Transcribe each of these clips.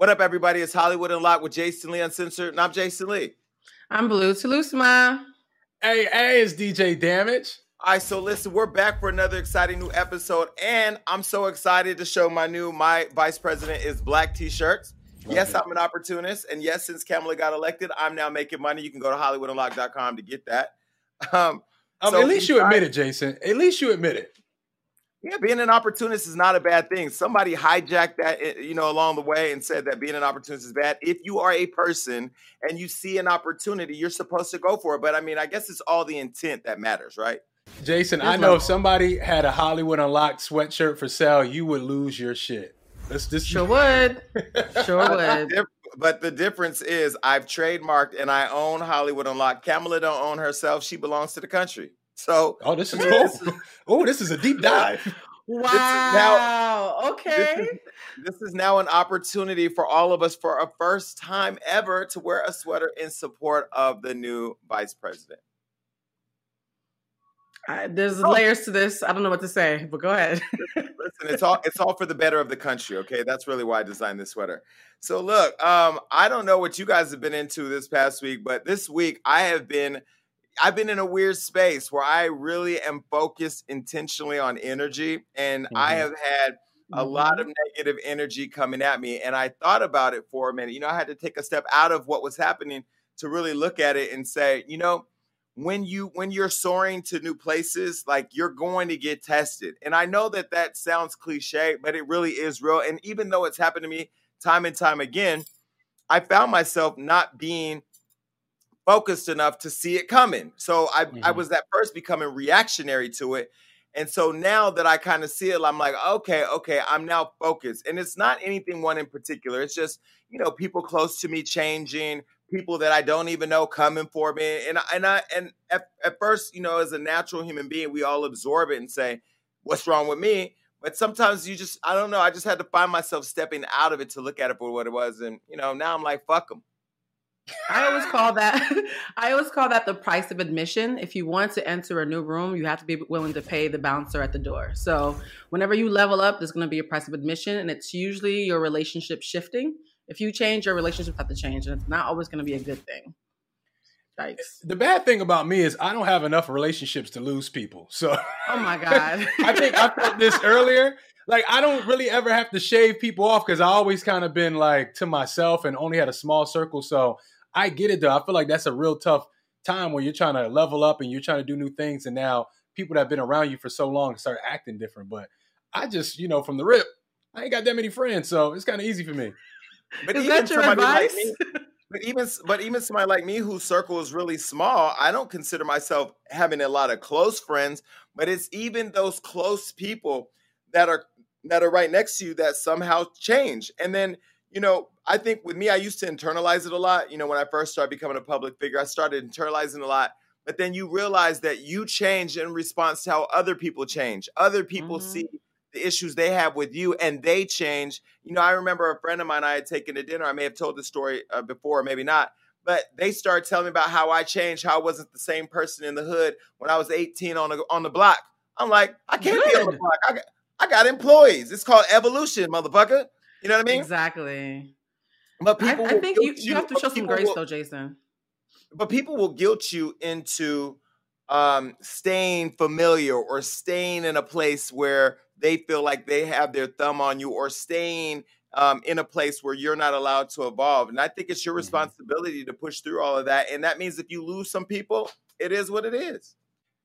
What up, everybody? It's Hollywood Unlocked with Jason Lee Uncensored, and I'm Jason Lee. I'm Blue Telusma. Hey, hey, it's DJ Damage. All right, so listen, we're back for another exciting new episode, and I'm so excited to show my new My Vice President is Black T-shirts. Yes, I'm an opportunist, and yes, since Kamala got elected, I'm now making money. You can go to HollywoodUnlocked.com to get that. Um, um so at least you admit it, Jason. At least you admit it. Yeah, being an opportunist is not a bad thing. Somebody hijacked that, eh, you know, along the way and said that being an opportunist is bad. If you are a person and you see an opportunity, you're supposed to go for it. But I mean, I guess it's all the intent that matters, right? Jason, I know if somebody had a Hollywood Unlocked sweatshirt for sale, you would lose your shit. This, this sure would, sure would. But the difference is, I've trademarked and I own Hollywood Unlocked. Kamala don't own herself; she belongs to the country. So, oh, this is cool. oh, this is a deep dive. Wow. Now, okay. This is, this is, now an opportunity for all of us for a first time ever to wear a sweater in support of the new vice president. I, there's oh. layers to this. I don't know what to say, but go ahead. Listen, it's all it's all for the better of the country. Okay, that's really why I designed this sweater. So look, um, I don't know what you guys have been into this past week, but this week I have been I've been in a weird space where I really am focused intentionally on energy, and mm-hmm. I have had a lot of mm-hmm. negative energy coming at me. And I thought about it for a minute. You know, I had to take a step out of what was happening to really look at it and say, you know, when you when you're soaring to new places like you're going to get tested and i know that that sounds cliche but it really is real and even though it's happened to me time and time again i found myself not being focused enough to see it coming. So I, mm-hmm. I was at first becoming reactionary to it. And so now that I kind of see it, I'm like, okay, okay, I'm now focused. And it's not anything one in particular. It's just, you know, people close to me changing, people that I don't even know coming for me. And and I and at, at first, you know, as a natural human being, we all absorb it and say, what's wrong with me? But sometimes you just, I don't know, I just had to find myself stepping out of it to look at it for what it was. And, you know, now I'm like, fuck them. I always call that I always call that the price of admission. If you want to enter a new room, you have to be willing to pay the bouncer at the door. So whenever you level up, there's going to be a price of admission, and it's usually your relationship shifting. If you change, your relationships have to change, and it's not always going to be a good thing. Yikes. The bad thing about me is I don't have enough relationships to lose people. So Oh my God. I think I felt this earlier. Like I don't really ever have to shave people off because I always kind of been like to myself and only had a small circle. So I get it though. I feel like that's a real tough time when you're trying to level up and you're trying to do new things, and now people that have been around you for so long start acting different. But I just, you know, from the rip, I ain't got that many friends, so it's kind of easy for me. But Is even somebody advice? like me, but even but even somebody like me whose circle is really small, I don't consider myself having a lot of close friends. But it's even those close people that are that are right next to you that somehow change, and then you know, I think with me, I used to internalize it a lot. You know, when I first started becoming a public figure, I started internalizing a lot. But then you realize that you change in response to how other people change. Other people mm-hmm. see the issues they have with you and they change. You know, I remember a friend of mine I had taken to dinner. I may have told the story uh, before, maybe not. But they started telling me about how I changed, how I wasn't the same person in the hood when I was 18 on the on the block. I'm like, I can't Good. be on the block. I got, I got employees. It's called evolution, motherfucker. You know what I mean? Exactly. But people, I, I think you, you have to show some grace, will, though, Jason. But people will guilt you into um, staying familiar or staying in a place where they feel like they have their thumb on you, or staying um, in a place where you're not allowed to evolve. And I think it's your mm-hmm. responsibility to push through all of that. And that means if you lose some people, it is what it is.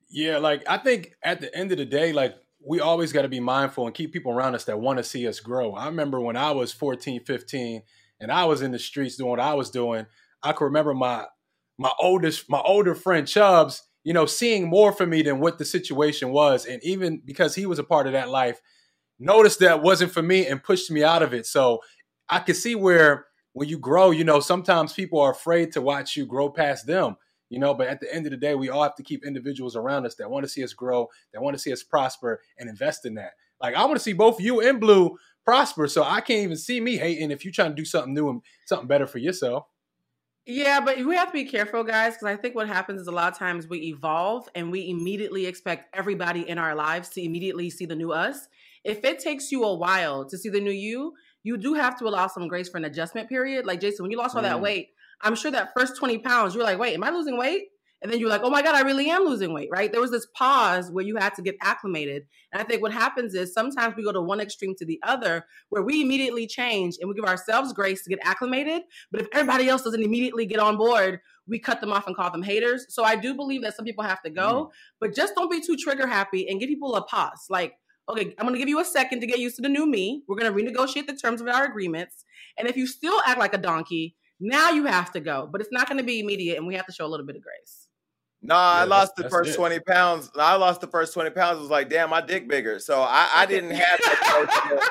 Yeah, like I think at the end of the day, like we always got to be mindful and keep people around us that want to see us grow. I remember when I was 14, 15 and I was in the streets doing what I was doing, I can remember my my oldest my older friend Chubbs, you know, seeing more for me than what the situation was and even because he was a part of that life, noticed that wasn't for me and pushed me out of it. So I could see where when you grow, you know, sometimes people are afraid to watch you grow past them you know but at the end of the day we all have to keep individuals around us that want to see us grow that want to see us prosper and invest in that like i want to see both you and blue prosper so i can't even see me hating if you're trying to do something new and something better for yourself yeah, but we have to be careful, guys, because I think what happens is a lot of times we evolve and we immediately expect everybody in our lives to immediately see the new us. If it takes you a while to see the new you, you do have to allow some grace for an adjustment period. Like Jason, when you lost all that mm. weight, I'm sure that first 20 pounds, you're like, wait, am I losing weight? And then you're like, oh my God, I really am losing weight, right? There was this pause where you had to get acclimated. And I think what happens is sometimes we go to one extreme to the other where we immediately change and we give ourselves grace to get acclimated. But if everybody else doesn't immediately get on board, we cut them off and call them haters. So I do believe that some people have to go, mm. but just don't be too trigger happy and give people a pause. Like, okay, I'm gonna give you a second to get used to the new me. We're gonna renegotiate the terms of our agreements. And if you still act like a donkey, now you have to go. But it's not gonna be immediate and we have to show a little bit of grace. No, yeah, I lost the first it. 20 pounds. I lost the first 20 pounds. It was like, damn, my dick bigger. So I, I didn't have that.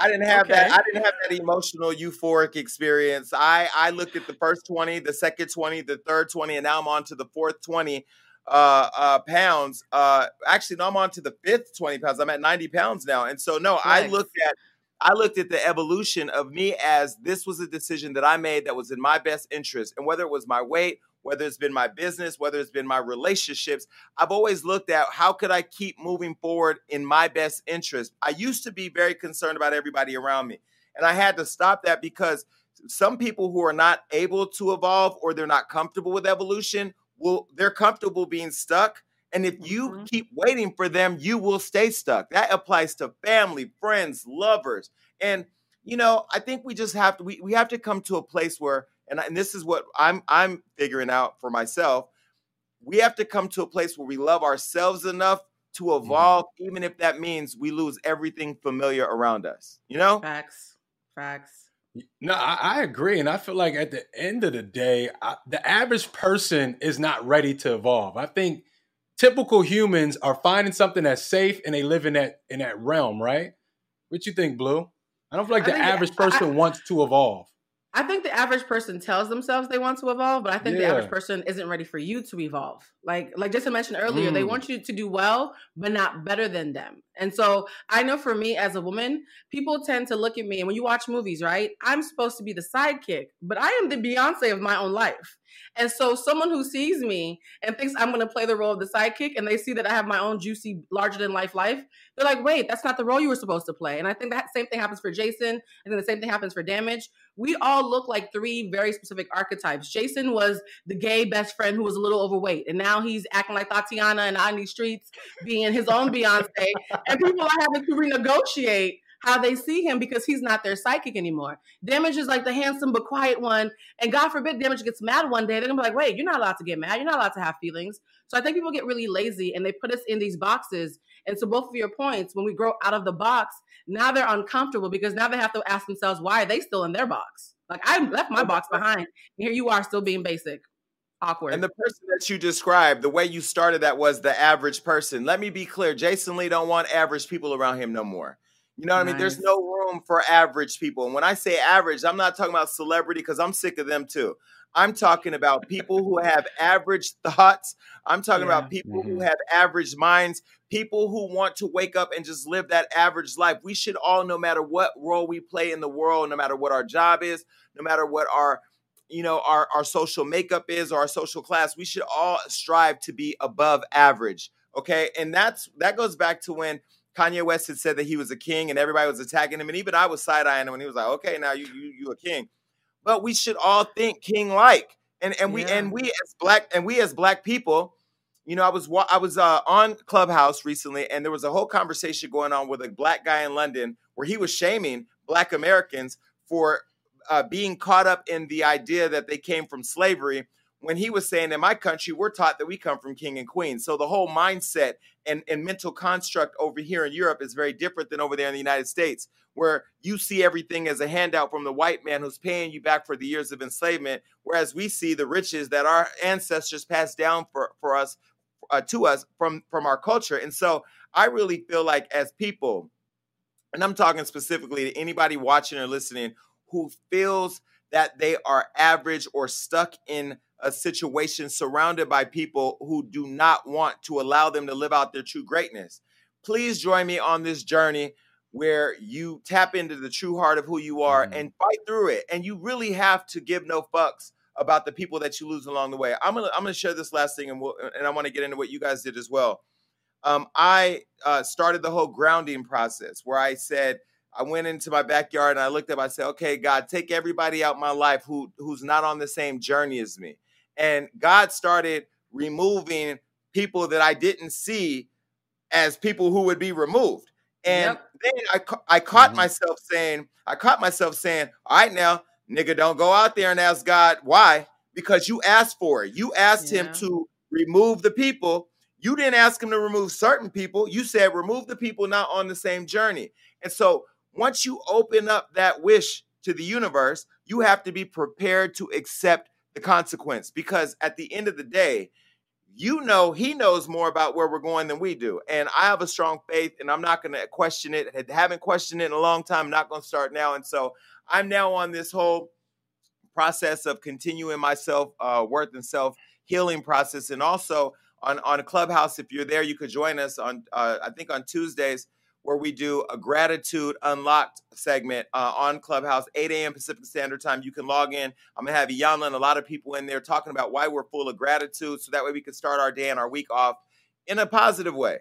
I didn't have okay. that. I didn't have that emotional euphoric experience. I, I looked at the first 20, the second 20, the third 20, and now I'm on to the fourth 20 uh, uh, pounds. Uh, actually, no, I'm on to the fifth 20 pounds. I'm at 90 pounds now. And so, no, I looked at I looked at the evolution of me as this was a decision that I made that was in my best interest. And whether it was my weight, whether it's been my business, whether it's been my relationships, I've always looked at how could I keep moving forward in my best interest. I used to be very concerned about everybody around me. And I had to stop that because some people who are not able to evolve or they're not comfortable with evolution, will they're comfortable being stuck. And if you mm-hmm. keep waiting for them, you will stay stuck. That applies to family, friends, lovers. And you know, I think we just have to we, we have to come to a place where and, and this is what I'm I'm figuring out for myself. We have to come to a place where we love ourselves enough to mm-hmm. evolve, mm-hmm. even if that means we lose everything familiar around us. You know, facts, facts. No, I, I agree, and I feel like at the end of the day, I, the average person is not ready to evolve. I think typical humans are finding something that's safe and they live in that in that realm, right? What you think, Blue? I don't feel like I the average person wants to evolve. I think the average person tells themselves they want to evolve, but I think yeah. the average person isn't ready for you to evolve. Like like Jason mentioned earlier, mm. they want you to do well, but not better than them. And so I know for me as a woman, people tend to look at me, and when you watch movies, right? I'm supposed to be the sidekick, but I am the Beyonce of my own life. And so someone who sees me and thinks I'm going to play the role of the sidekick and they see that I have my own juicy, larger than life life, they're like, wait, that's not the role you were supposed to play. And I think that same thing happens for Jason. I think the same thing happens for Damage. We all look like three very specific archetypes. Jason was the gay best friend who was a little overweight, and now he's acting like Tatiana and on these streets, being his own Beyonce. and people are having to renegotiate how they see him because he's not their psychic anymore. Damage is like the handsome but quiet one. And God forbid Damage gets mad one day. They're gonna be like, wait, you're not allowed to get mad. You're not allowed to have feelings. So I think people get really lazy and they put us in these boxes. And so both of your points, when we grow out of the box, now they're uncomfortable because now they have to ask themselves, why are they still in their box? Like I left my box behind. And here you are still being basic awkward. And the person that you described, the way you started that was the average person. Let me be clear, Jason Lee don't want average people around him no more. You know what nice. I mean? There's no room for average people. And when I say average, I'm not talking about celebrity because I'm sick of them too. I'm talking about people who have average thoughts. I'm talking yeah. about people mm-hmm. who have average minds, people who want to wake up and just live that average life. We should all, no matter what role we play in the world, no matter what our job is, no matter what our you know our, our social makeup is or our social class we should all strive to be above average okay and that's that goes back to when Kanye West had said that he was a king and everybody was attacking him. And even I was side eyeing him when he was like, okay, now you, you, you a king. But we should all think king like. And, and we, yeah. and we as black, and we as black people, you know, I was, I was uh, on Clubhouse recently and there was a whole conversation going on with a black guy in London where he was shaming black Americans for uh, being caught up in the idea that they came from slavery when he was saying in my country we're taught that we come from king and queen so the whole mindset and, and mental construct over here in europe is very different than over there in the united states where you see everything as a handout from the white man who's paying you back for the years of enslavement whereas we see the riches that our ancestors passed down for, for us uh, to us from from our culture. And so i really feel like as people and i'm talking specifically to anybody watching or listening who feels that they are average or stuck in a situation surrounded by people who do not want to allow them to live out their true greatness. Please join me on this journey where you tap into the true heart of who you are mm. and fight through it. And you really have to give no fucks about the people that you lose along the way. I'm gonna I'm gonna share this last thing, and we'll, and I want to get into what you guys did as well. Um, I uh, started the whole grounding process where I said I went into my backyard and I looked up. I said, "Okay, God, take everybody out my life who who's not on the same journey as me." And God started removing people that I didn't see as people who would be removed. And yep. then I I caught mm-hmm. myself saying, I caught myself saying, "All right, now, nigga, don't go out there and ask God why, because you asked for it. You asked yeah. Him to remove the people." You didn't ask him to remove certain people. You said remove the people not on the same journey. And so once you open up that wish to the universe, you have to be prepared to accept the consequence because at the end of the day, you know he knows more about where we're going than we do. And I have a strong faith and I'm not going to question it. I haven't questioned it in a long time. I'm not going to start now. And so I'm now on this whole process of continuing myself uh, worth and self healing process. And also on, on Clubhouse, if you're there, you could join us on, uh, I think on Tuesdays where we do a gratitude unlocked segment uh, on Clubhouse, 8 a.m. Pacific Standard Time. You can log in. I'm gonna have Iyanla and a lot of people in there talking about why we're full of gratitude, so that way we can start our day and our week off in a positive way.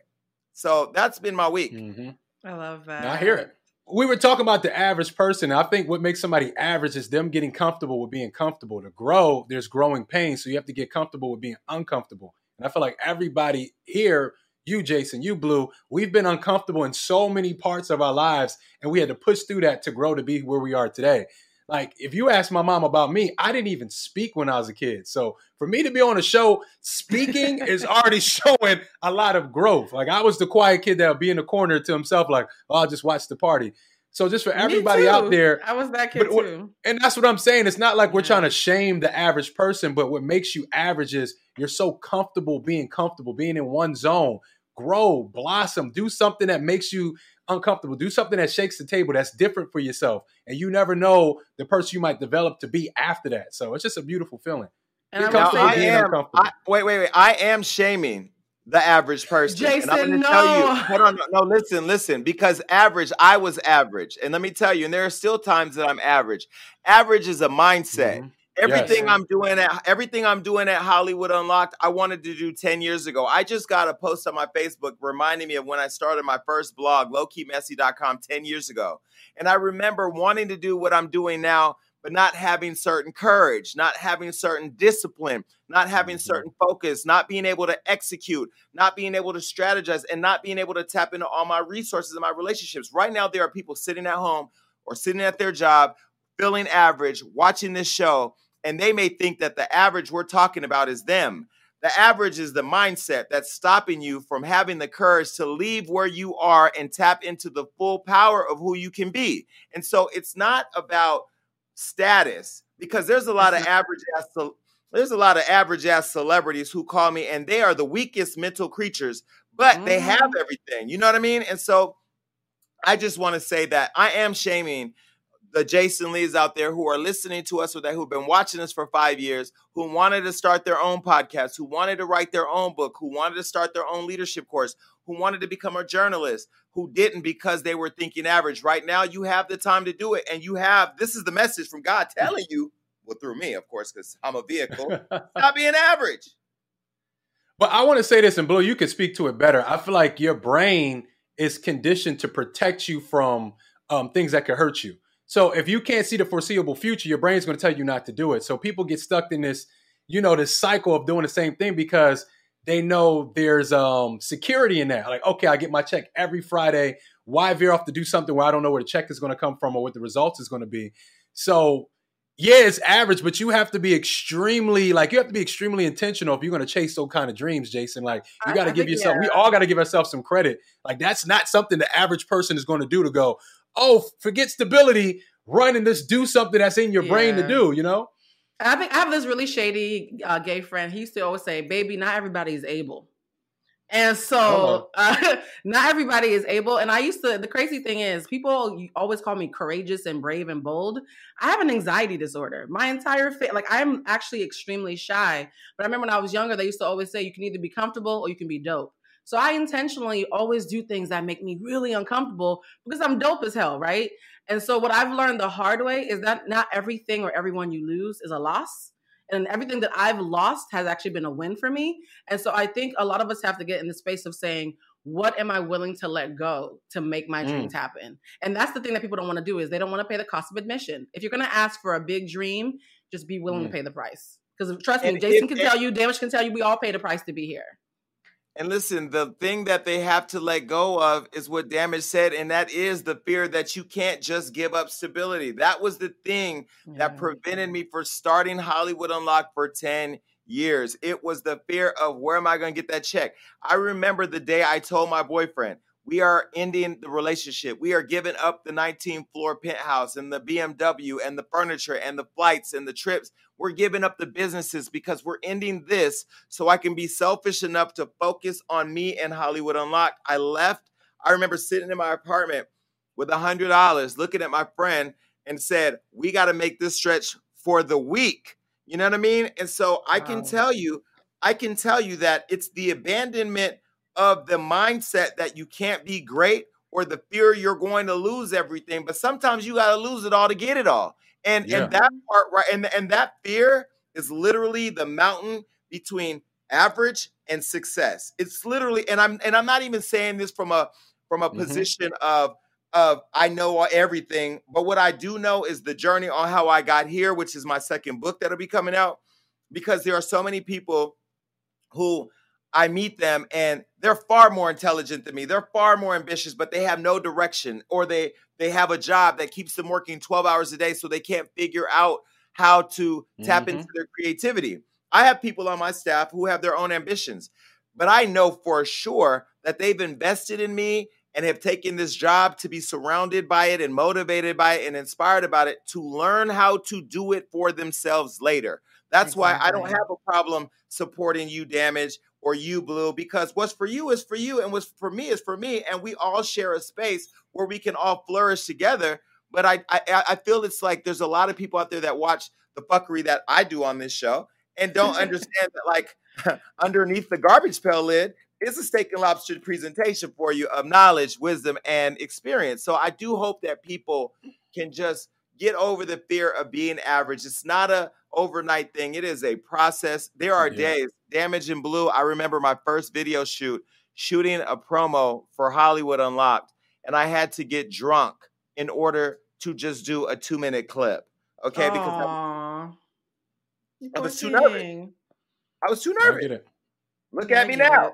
So that's been my week. Mm-hmm. I love that. I hear it. We were talking about the average person. I think what makes somebody average is them getting comfortable with being comfortable. To grow, there's growing pain, so you have to get comfortable with being uncomfortable. And I feel like everybody here you, Jason, you, Blue, we've been uncomfortable in so many parts of our lives, and we had to push through that to grow to be where we are today. Like, if you ask my mom about me, I didn't even speak when I was a kid. So for me to be on a show speaking is already showing a lot of growth. Like, I was the quiet kid that would be in the corner to himself, like, oh, I'll just watch the party. So just for everybody out there, I was that kid too. And that's what I'm saying. It's not like we're yeah. trying to shame the average person, but what makes you average is you're so comfortable being comfortable, being in one zone grow, blossom, do something that makes you uncomfortable, do something that shakes the table that's different for yourself. And you never know the person you might develop to be after that. So it's just a beautiful feeling. And I, I am, I, wait, wait, wait. I am shaming the average person. Jason, and I'm going to no. tell you, hold on, no, listen, listen, because average, I was average. And let me tell you, and there are still times that I'm average. Average is a mindset. Mm-hmm. Everything yes. I'm doing at everything I'm doing at Hollywood Unlocked, I wanted to do 10 years ago. I just got a post on my Facebook reminding me of when I started my first blog, lowkeymessy.com 10 years ago. And I remember wanting to do what I'm doing now, but not having certain courage, not having certain discipline, not having mm-hmm. certain focus, not being able to execute, not being able to strategize, and not being able to tap into all my resources and my relationships. Right now, there are people sitting at home or sitting at their job, feeling average, watching this show and they may think that the average we're talking about is them. The average is the mindset that's stopping you from having the courage to leave where you are and tap into the full power of who you can be. And so it's not about status because there's a lot of average ass there's a lot of average ass celebrities who call me and they are the weakest mental creatures, but mm-hmm. they have everything. You know what I mean? And so I just want to say that I am shaming the Jason Lees out there who are listening to us or that who've been watching us for five years, who wanted to start their own podcast, who wanted to write their own book, who wanted to start their own leadership course, who wanted to become a journalist, who didn't because they were thinking average. Right now, you have the time to do it. And you have this is the message from God telling you, well, through me, of course, because I'm a vehicle, stop being average. But I want to say this, and Blue, you can speak to it better. I feel like your brain is conditioned to protect you from um, things that could hurt you. So if you can't see the foreseeable future, your brain's going to tell you not to do it. So people get stuck in this, you know, this cycle of doing the same thing because they know there's um, security in that. Like, okay, I get my check every Friday. Why veer off to do something where I don't know where the check is going to come from or what the results is going to be? So yeah, it's average, but you have to be extremely like you have to be extremely intentional if you're going to chase those kind of dreams, Jason. Like you got to give yourself. Yeah. We all got to give ourselves some credit. Like that's not something the average person is going to do to go oh, forget stability, run and just do something that's in your yeah. brain to do, you know? I think I have this really shady uh, gay friend. He used to always say, "Baby, not everybody is able," and so uh, not everybody is able. And I used to. The crazy thing is, people always call me courageous and brave and bold. I have an anxiety disorder. My entire fit, like I'm actually extremely shy. But I remember when I was younger, they used to always say, "You can either be comfortable or you can be dope." So I intentionally always do things that make me really uncomfortable because I'm dope as hell, right? And so what I've learned the hard way is that not everything or everyone you lose is a loss. And everything that I've lost has actually been a win for me. And so I think a lot of us have to get in the space of saying, what am I willing to let go to make my mm. dreams happen? And that's the thing that people don't want to do is they don't want to pay the cost of admission. If you're going to ask for a big dream, just be willing mm. to pay the price. Because trust and me, Jason if, can tell you, Damage can tell you, we all pay the price to be here. And listen, the thing that they have to let go of is what Damage said, and that is the fear that you can't just give up stability. That was the thing yeah. that prevented me from starting Hollywood Unlocked for 10 years. It was the fear of where am I going to get that check? I remember the day I told my boyfriend, we are ending the relationship. We are giving up the 19th floor penthouse and the BMW and the furniture and the flights and the trips. We're giving up the businesses because we're ending this so I can be selfish enough to focus on me and Hollywood Unlocked. I left. I remember sitting in my apartment with a hundred dollars, looking at my friend and said, "We got to make this stretch for the week." You know what I mean? And so I wow. can tell you, I can tell you that it's the abandonment of the mindset that you can't be great or the fear you're going to lose everything. But sometimes you got to lose it all to get it all. And yeah. and that part right and and that fear is literally the mountain between average and success. It's literally and I'm and I'm not even saying this from a from a mm-hmm. position of of I know everything, but what I do know is the journey on how I got here, which is my second book that'll be coming out, because there are so many people who I meet them and they're far more intelligent than me. They're far more ambitious, but they have no direction or they they have a job that keeps them working 12 hours a day so they can't figure out how to tap mm-hmm. into their creativity. I have people on my staff who have their own ambitions, but I know for sure that they've invested in me and have taken this job to be surrounded by it and motivated by it and inspired about it to learn how to do it for themselves later. That's exactly. why I don't have a problem supporting you, Damage, or you, Blue, because what's for you is for you, and what's for me is for me, and we all share a space where we can all flourish together. But I, I, I feel it's like there's a lot of people out there that watch the fuckery that I do on this show and don't understand that, like, underneath the garbage pail lid, it's a steak and lobster presentation for you of knowledge, wisdom, and experience. So I do hope that people can just get over the fear of being average. It's not a overnight thing. It is a process. There are yeah. days, damage in blue. I remember my first video shoot, shooting a promo for Hollywood Unlocked, and I had to get drunk in order to just do a two minute clip. Okay, Aww. because I, I was too nervous. I was too nervous. Look at me now.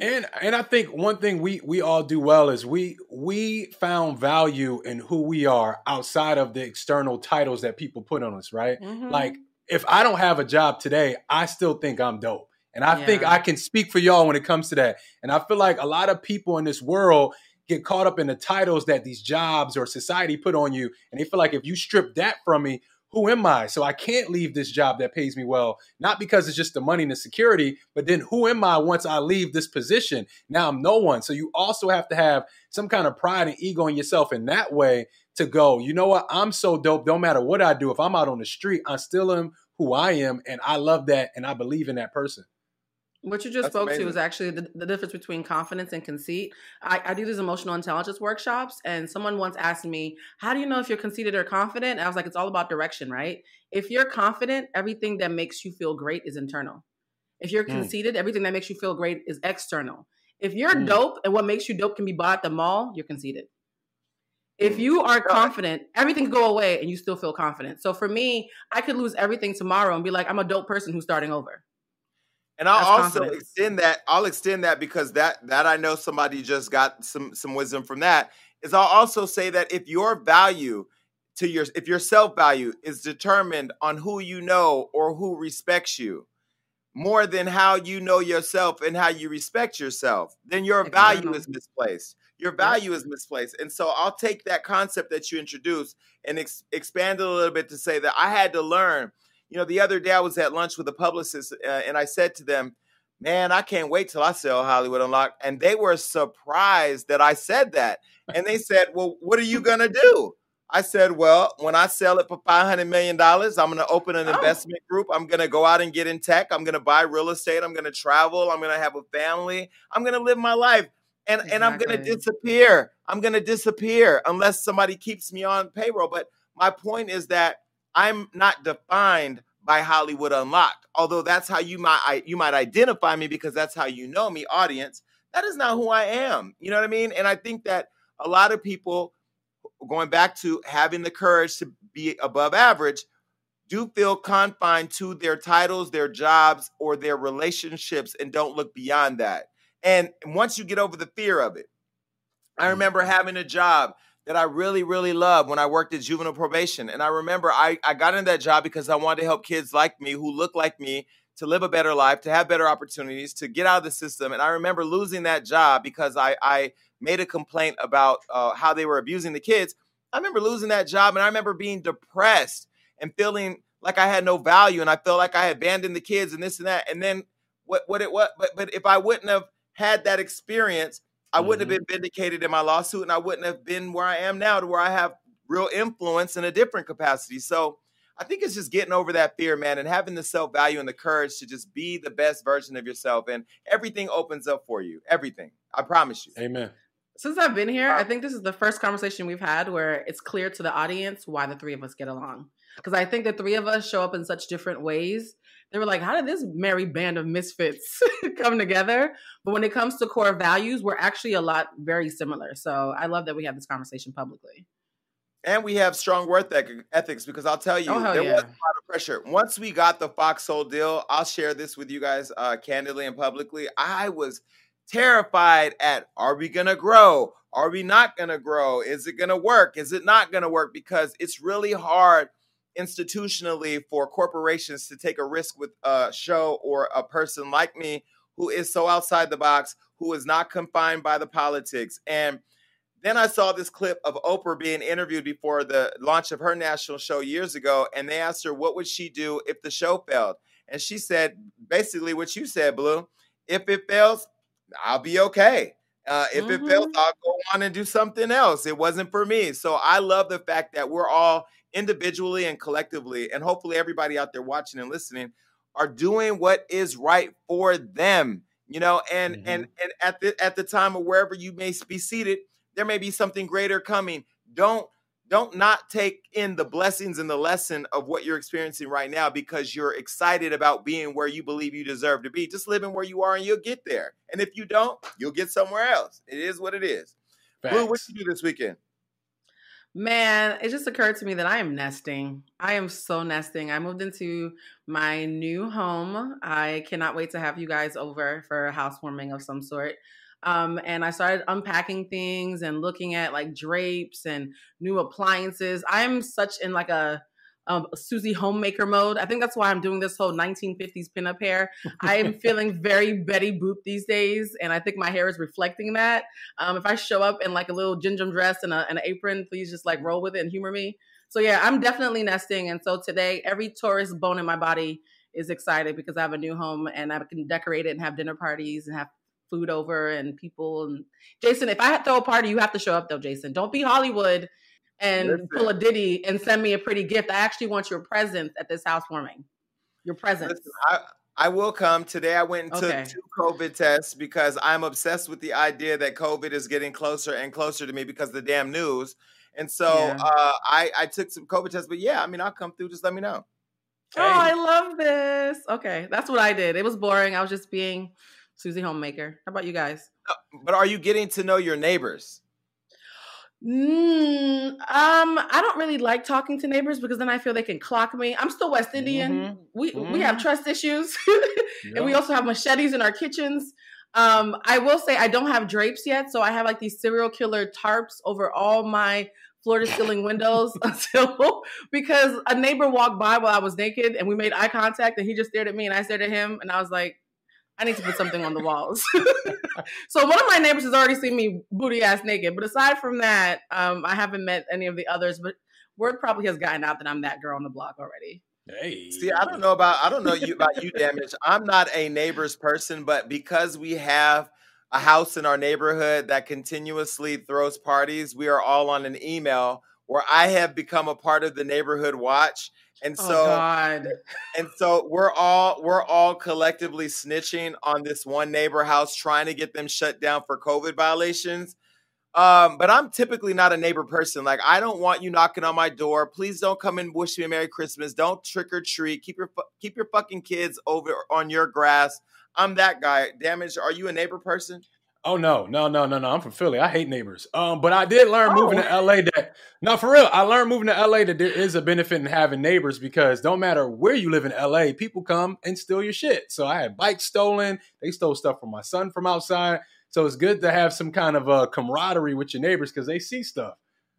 And and I think one thing we we all do well is we we found value in who we are outside of the external titles that people put on us, right? Mm-hmm. Like if I don't have a job today, I still think I'm dope. And I yeah. think I can speak for y'all when it comes to that. And I feel like a lot of people in this world get caught up in the titles that these jobs or society put on you. And they feel like if you strip that from me, who am I? So I can't leave this job that pays me well, not because it's just the money and the security, but then who am I once I leave this position? Now I'm no one. So you also have to have some kind of pride and ego in yourself in that way to go, you know what? I'm so dope. Don't matter what I do. If I'm out on the street, I still am who I am. And I love that. And I believe in that person. What you just That's spoke amazing. to is actually the, the, difference between confidence and conceit. I, I, do these emotional intelligence workshops, and someone once asked me, How do you know if you're conceited or confident? And I was like, It's all about direction, right? If you're confident, everything that makes you feel great is internal. If you're mm. conceited, everything that makes you feel great is external. If you're mm. dope and what makes you dope can be bought at the mall, you're conceited. If mm. you are confident, everything can go away and you still feel confident. So for me, I could lose everything tomorrow and be like, I'm a dope person who's starting over. And I'll That's also confidence. extend that. I'll extend that because that that I know somebody just got some some wisdom from that. Is I'll also say that if your value to your if your self value is determined on who you know or who respects you more than how you know yourself and how you respect yourself, then your value is misplaced. Your value is misplaced. And so I'll take that concept that you introduced and ex- expand it a little bit to say that I had to learn you know, the other day I was at lunch with a publicist uh, and I said to them, man, I can't wait till I sell Hollywood Unlocked. And they were surprised that I said that. And they said, well, what are you going to do? I said, well, when I sell it for $500 million, I'm going to open an oh. investment group. I'm going to go out and get in tech. I'm going to buy real estate. I'm going to travel. I'm going to have a family. I'm going to live my life. And, exactly. and I'm going to disappear. I'm going to disappear unless somebody keeps me on payroll. But my point is that I'm not defined by Hollywood Unlocked. Although that's how you might you might identify me because that's how you know me, audience. that is not who I am. You know what I mean? And I think that a lot of people, going back to having the courage to be above average, do feel confined to their titles, their jobs, or their relationships and don't look beyond that. And once you get over the fear of it, I mm. remember having a job that I really, really loved when I worked at juvenile probation. And I remember I, I got in that job because I wanted to help kids like me who look like me to live a better life, to have better opportunities, to get out of the system. And I remember losing that job because I, I made a complaint about uh, how they were abusing the kids. I remember losing that job and I remember being depressed and feeling like I had no value and I felt like I had abandoned the kids and this and that. And then what what it what but but if I wouldn't have had that experience, I wouldn't mm-hmm. have been vindicated in my lawsuit and I wouldn't have been where I am now to where I have real influence in a different capacity. So I think it's just getting over that fear, man, and having the self value and the courage to just be the best version of yourself. And everything opens up for you. Everything. I promise you. Amen. Since I've been here, I think this is the first conversation we've had where it's clear to the audience why the three of us get along. Because I think the three of us show up in such different ways. They were like, how did this merry band of misfits come together? But when it comes to core values, we're actually a lot very similar. So I love that we have this conversation publicly. And we have strong work ethics because I'll tell you, oh, there yeah. was a lot of pressure. Once we got the Fox Soul deal, I'll share this with you guys uh, candidly and publicly. I was – terrified at are we going to grow? Are we not going to grow? Is it going to work? Is it not going to work? Because it's really hard institutionally for corporations to take a risk with a show or a person like me who is so outside the box, who is not confined by the politics. And then I saw this clip of Oprah being interviewed before the launch of her national show years ago, and they asked her what would she do if the show failed, and she said basically what you said, Blue. If it fails, I'll be okay. Uh, if mm-hmm. it fails, mm-hmm. I'll go on and do something else. It wasn't for me. So I love the fact that we're all individually and collectively, and hopefully everybody out there watching and listening are doing what is right for them. You know, and mm-hmm. and and at the at the time or wherever you may be seated, there may be something greater coming. Don't don't not take in the blessings and the lesson of what you're experiencing right now because you're excited about being where you believe you deserve to be. Just living where you are and you'll get there. And if you don't, you'll get somewhere else. It is what it is. Facts. Blue, what you do this weekend? Man, it just occurred to me that I am nesting. I am so nesting. I moved into my new home. I cannot wait to have you guys over for a housewarming of some sort. Um, and I started unpacking things and looking at like drapes and new appliances. I'm such in like a, a Susie homemaker mode. I think that's why I'm doing this whole 1950s pinup hair. I am feeling very Betty Boop these days, and I think my hair is reflecting that. Um, if I show up in like a little gingham dress and, a, and an apron, please just like roll with it and humor me. So yeah, I'm definitely nesting, and so today every Taurus bone in my body is excited because I have a new home and I can decorate it and have dinner parties and have food over and people. And Jason, if I throw a party, you have to show up though, Jason. Don't be Hollywood and Listen. pull a Diddy and send me a pretty gift. I actually want your presence at this housewarming. Your presence. Listen, I, I will come. Today I went and took okay. two COVID tests because I'm obsessed with the idea that COVID is getting closer and closer to me because of the damn news. And so yeah. uh, I, I took some COVID tests, but yeah, I mean, I'll come through. Just let me know. Hey. Oh, I love this. Okay, that's what I did. It was boring. I was just being Susie Homemaker. How about you guys? Uh, but are you getting to know your neighbors? Mm, um, I don't really like talking to neighbors because then I feel they can clock me. I'm still West Indian. Mm-hmm. We mm-hmm. we have mm-hmm. trust issues, and we also have machetes in our kitchens. Um, I will say I don't have drapes yet, so I have like these serial killer tarps over all my floor to ceiling windows until because a neighbor walked by while I was naked and we made eye contact and he just stared at me and I stared at him and I was like, I need to put something on the walls. so one of my neighbors has already seen me booty ass naked. But aside from that, um, I haven't met any of the others. But word probably has gotten out that I'm that girl on the block already. Hey. See, I don't know about I don't know you about you damage. I'm not a neighbors person, but because we have a house in our neighborhood that continuously throws parties, we are all on an email where I have become a part of the neighborhood watch and oh, so God. and so we're all we're all collectively snitching on this one neighbor house trying to get them shut down for COVID violations. Um, but I'm typically not a neighbor person. Like I don't want you knocking on my door. Please don't come and wish me a Merry Christmas. Don't trick or treat. Keep your keep your fucking kids over on your grass. I'm that guy. Damage. Are you a neighbor person? Oh no, no, no, no, no! I'm from Philly. I hate neighbors. Um, but I did learn oh. moving to LA that no, for real. I learned moving to LA that there is a benefit in having neighbors because don't matter where you live in LA, people come and steal your shit. So I had bikes stolen. They stole stuff from my son from outside. So it's good to have some kind of a uh, camaraderie with your neighbors because they see stuff.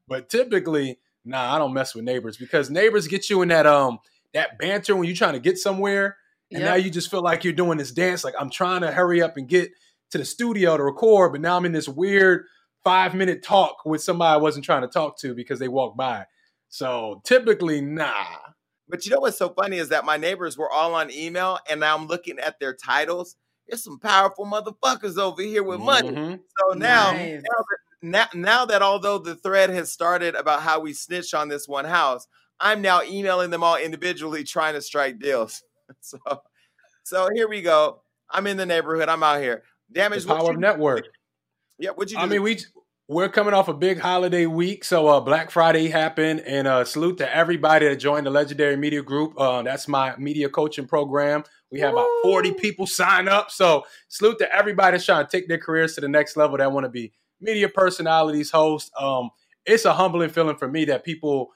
But typically, nah, I don't mess with neighbors because neighbors get you in that um that banter when you're trying to get somewhere, and yep. now you just feel like you're doing this dance. Like I'm trying to hurry up and get to the studio to record, but now I'm in this weird five minute talk with somebody I wasn't trying to talk to because they walked by. So typically, nah. But you know what's so funny is that my neighbors were all on email, and now I'm looking at their titles. There's some powerful motherfuckers over here with money. Mm-hmm. So now, nice. now, that, now, now that although the thread has started about how we snitch on this one house, I'm now emailing them all individually trying to strike deals. so, so here we go. I'm in the neighborhood. I'm out here. Damage the power of network. Yeah, what you? Do? I mean, we we're coming off a big holiday week, so uh, Black Friday happened, and uh, salute to everybody that joined the Legendary Media Group. Uh, that's my media coaching program. We have about forty people sign up, so salute to everybody that's trying to take their careers to the next level. That want to be media personalities, hosts. Um, it's a humbling feeling for me that people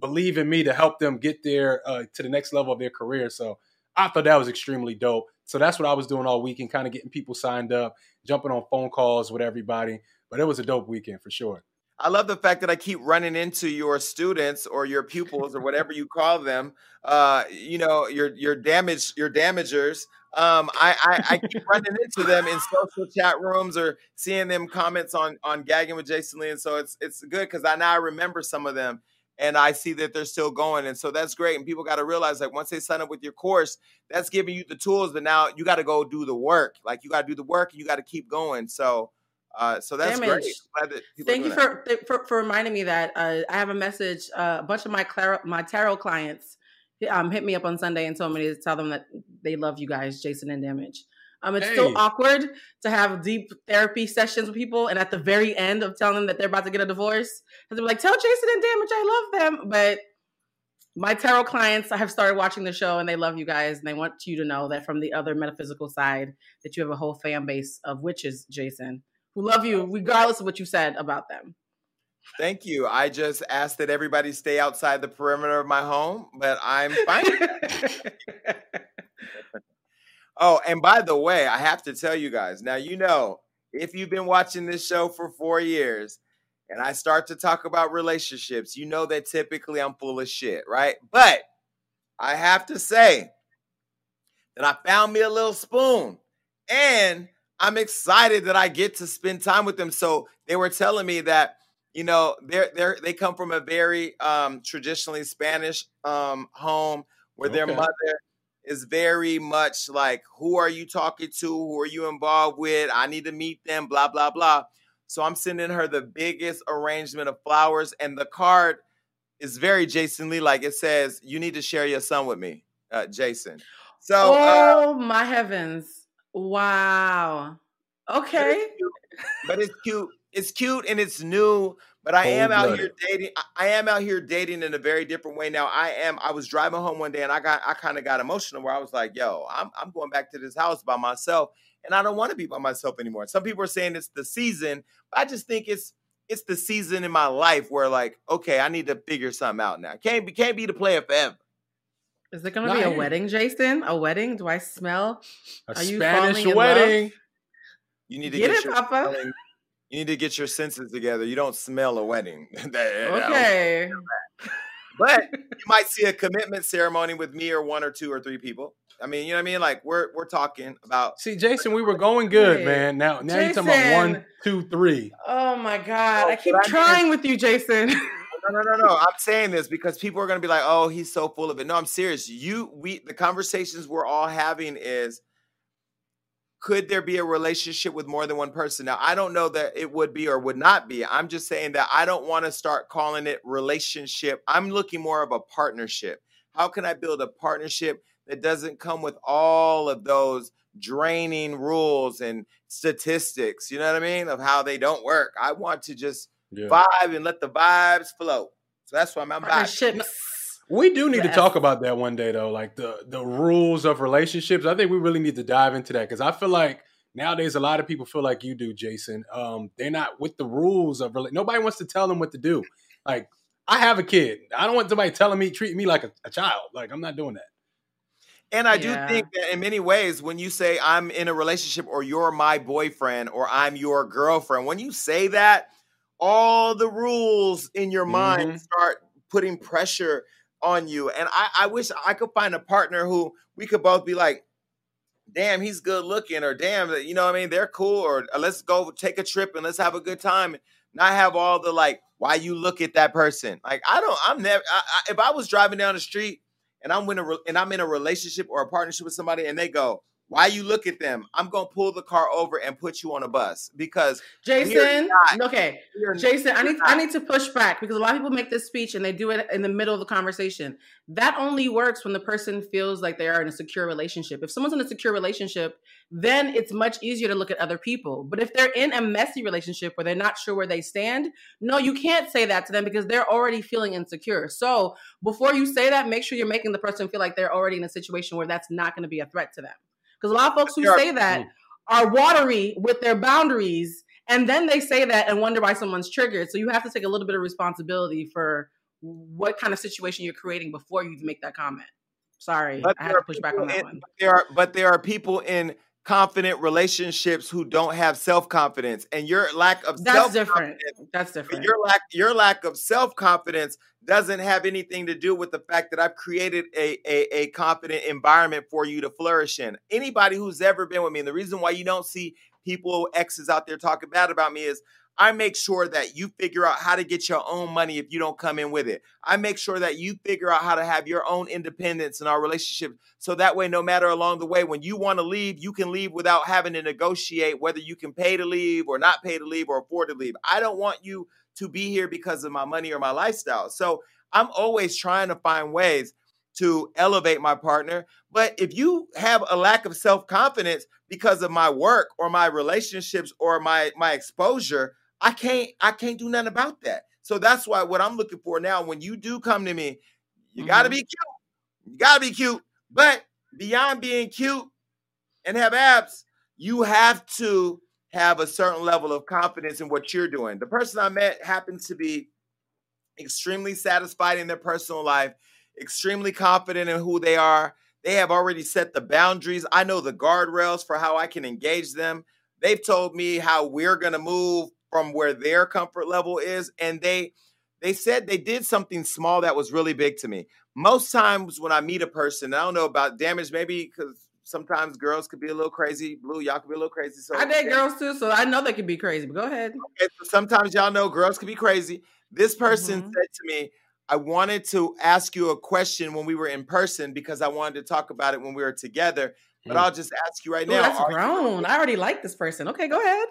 believe in me to help them get there uh, to the next level of their career. So I thought that was extremely dope. So that's what I was doing all weekend, kind of getting people signed up, jumping on phone calls with everybody. But it was a dope weekend for sure. I love the fact that I keep running into your students or your pupils or whatever you call them. Uh, you know, your your damage your damagers. Um, I, I, I keep running into them in social chat rooms or seeing them comments on on gagging with Jason Lee, and so it's it's good because I now I remember some of them and I see that they're still going. And so that's great. And people got to realize like once they sign up with your course, that's giving you the tools, but now you got to go do the work. Like you got to do the work and you got to keep going. So uh, so that's Damage. great. Thank you for, for, for reminding me that uh, I have a message. Uh, a bunch of my clar- my tarot clients um, hit me up on Sunday and told me to tell them that they love you guys, Jason and Damage. Um, it's hey. still awkward to have deep therapy sessions with people, and at the very end of telling them that they're about to get a divorce, and they're like, "Tell Jason and Damage I love them," but my tarot clients I have started watching the show and they love you guys and they want you to know that from the other metaphysical side that you have a whole fan base of witches, Jason, who love you regardless of what you said about them. Thank you. I just asked that everybody stay outside the perimeter of my home, but I'm fine. Oh, and by the way, I have to tell you guys now, you know, if you've been watching this show for four years and I start to talk about relationships, you know that typically I'm full of shit, right? But I have to say that I found me a little spoon and I'm excited that I get to spend time with them. So they were telling me that, you know, they're, they're, they come from a very um, traditionally Spanish um, home where okay. their mother is very much like, who are you talking to? Who are you involved with? I need to meet them, blah, blah, blah. So I'm sending her the biggest arrangement of flowers. And the card is very Jason Lee. Like it says, you need to share your son with me, uh, Jason. So, uh oh uh, my heavens. Wow. Okay. But it's cute. It's cute and it's new but I am out here dating. I am out here dating in a very different way now. I am. I was driving home one day and I got. I kind of got emotional where I was like, "Yo, I'm I'm going back to this house by myself, and I don't want to be by myself anymore." Some people are saying it's the season, but I just think it's it's the season in my life where like, okay, I need to figure something out now. Can't be can't be the player forever. Is it going to be a wedding, Jason? A wedding? Do I smell? A are Spanish wedding? You need to get, get it, Papa. You need to get your senses together. You don't smell a wedding. okay. but you might see a commitment ceremony with me or one or two or three people. I mean, you know what I mean? Like we're we're talking about. See, Jason, we were going good, man. Now now you're talking about one, two, three. Oh my god! I keep trying with you, Jason. no, no, no, no. I'm saying this because people are going to be like, "Oh, he's so full of it." No, I'm serious. You, we, the conversations we're all having is could there be a relationship with more than one person? Now, I don't know that it would be or would not be. I'm just saying that I don't want to start calling it relationship. I'm looking more of a partnership. How can I build a partnership that doesn't come with all of those draining rules and statistics, you know what I mean, of how they don't work? I want to just yeah. vibe and let the vibes flow. So that's why I'm, I'm partnerships. We do need yes. to talk about that one day, though. Like the the rules of relationships. I think we really need to dive into that because I feel like nowadays a lot of people feel like you do, Jason. Um, they're not with the rules of nobody wants to tell them what to do. Like I have a kid. I don't want somebody telling me treat me like a, a child. Like I'm not doing that. And I yeah. do think that in many ways, when you say I'm in a relationship or you're my boyfriend or I'm your girlfriend, when you say that, all the rules in your mm-hmm. mind start putting pressure on you. And I, I wish I could find a partner who we could both be like, damn, he's good looking, or damn, you know what I mean? They're cool, or uh, let's go take a trip and let's have a good time. And not have all the like, why you look at that person? Like, I don't, I'm never, I, I, if I was driving down the street and I'm in a and I'm in a relationship or a partnership with somebody and they go, why you look at them? I'm gonna pull the car over and put you on a bus because Jason. Not, okay, Jason, I need not. I need to push back because a lot of people make this speech and they do it in the middle of the conversation. That only works when the person feels like they are in a secure relationship. If someone's in a secure relationship, then it's much easier to look at other people. But if they're in a messy relationship where they're not sure where they stand, no, you can't say that to them because they're already feeling insecure. So before you say that, make sure you're making the person feel like they're already in a situation where that's not going to be a threat to them. Because a lot of folks who say that mm. are watery with their boundaries, and then they say that and wonder why someone's triggered. So you have to take a little bit of responsibility for what kind of situation you're creating before you make that comment. Sorry, but I have to push back on that in, one. There are, but there are people in confident relationships who don't have self-confidence and your lack of that's different. that's different. your lack your lack of self-confidence doesn't have anything to do with the fact that i've created a, a, a confident environment for you to flourish in. Anybody who's ever been with me and the reason why you don't see people exes out there talking bad about me is I make sure that you figure out how to get your own money if you don't come in with it. I make sure that you figure out how to have your own independence in our relationship. So that way, no matter along the way, when you want to leave, you can leave without having to negotiate whether you can pay to leave or not pay to leave or afford to leave. I don't want you to be here because of my money or my lifestyle. So I'm always trying to find ways to elevate my partner. But if you have a lack of self confidence because of my work or my relationships or my my exposure, I can't I can't do nothing about that. So that's why what I'm looking for now, when you do come to me, you mm-hmm. gotta be cute. You gotta be cute. But beyond being cute and have abs, you have to have a certain level of confidence in what you're doing. The person I met happens to be extremely satisfied in their personal life, extremely confident in who they are. They have already set the boundaries. I know the guardrails for how I can engage them. They've told me how we're going to move from where their comfort level is and they they said they did something small that was really big to me. Most times when i meet a person i don't know about damage maybe because sometimes girls could be a little crazy blue y'all could be a little crazy so i date girls too so i know they can be crazy but go ahead. Okay, so sometimes y'all know girls can be crazy. This person mm-hmm. said to me i wanted to ask you a question when we were in person because i wanted to talk about it when we were together but mm. i'll just ask you right Ooh, now that's grown. you- i already like this person. Okay go ahead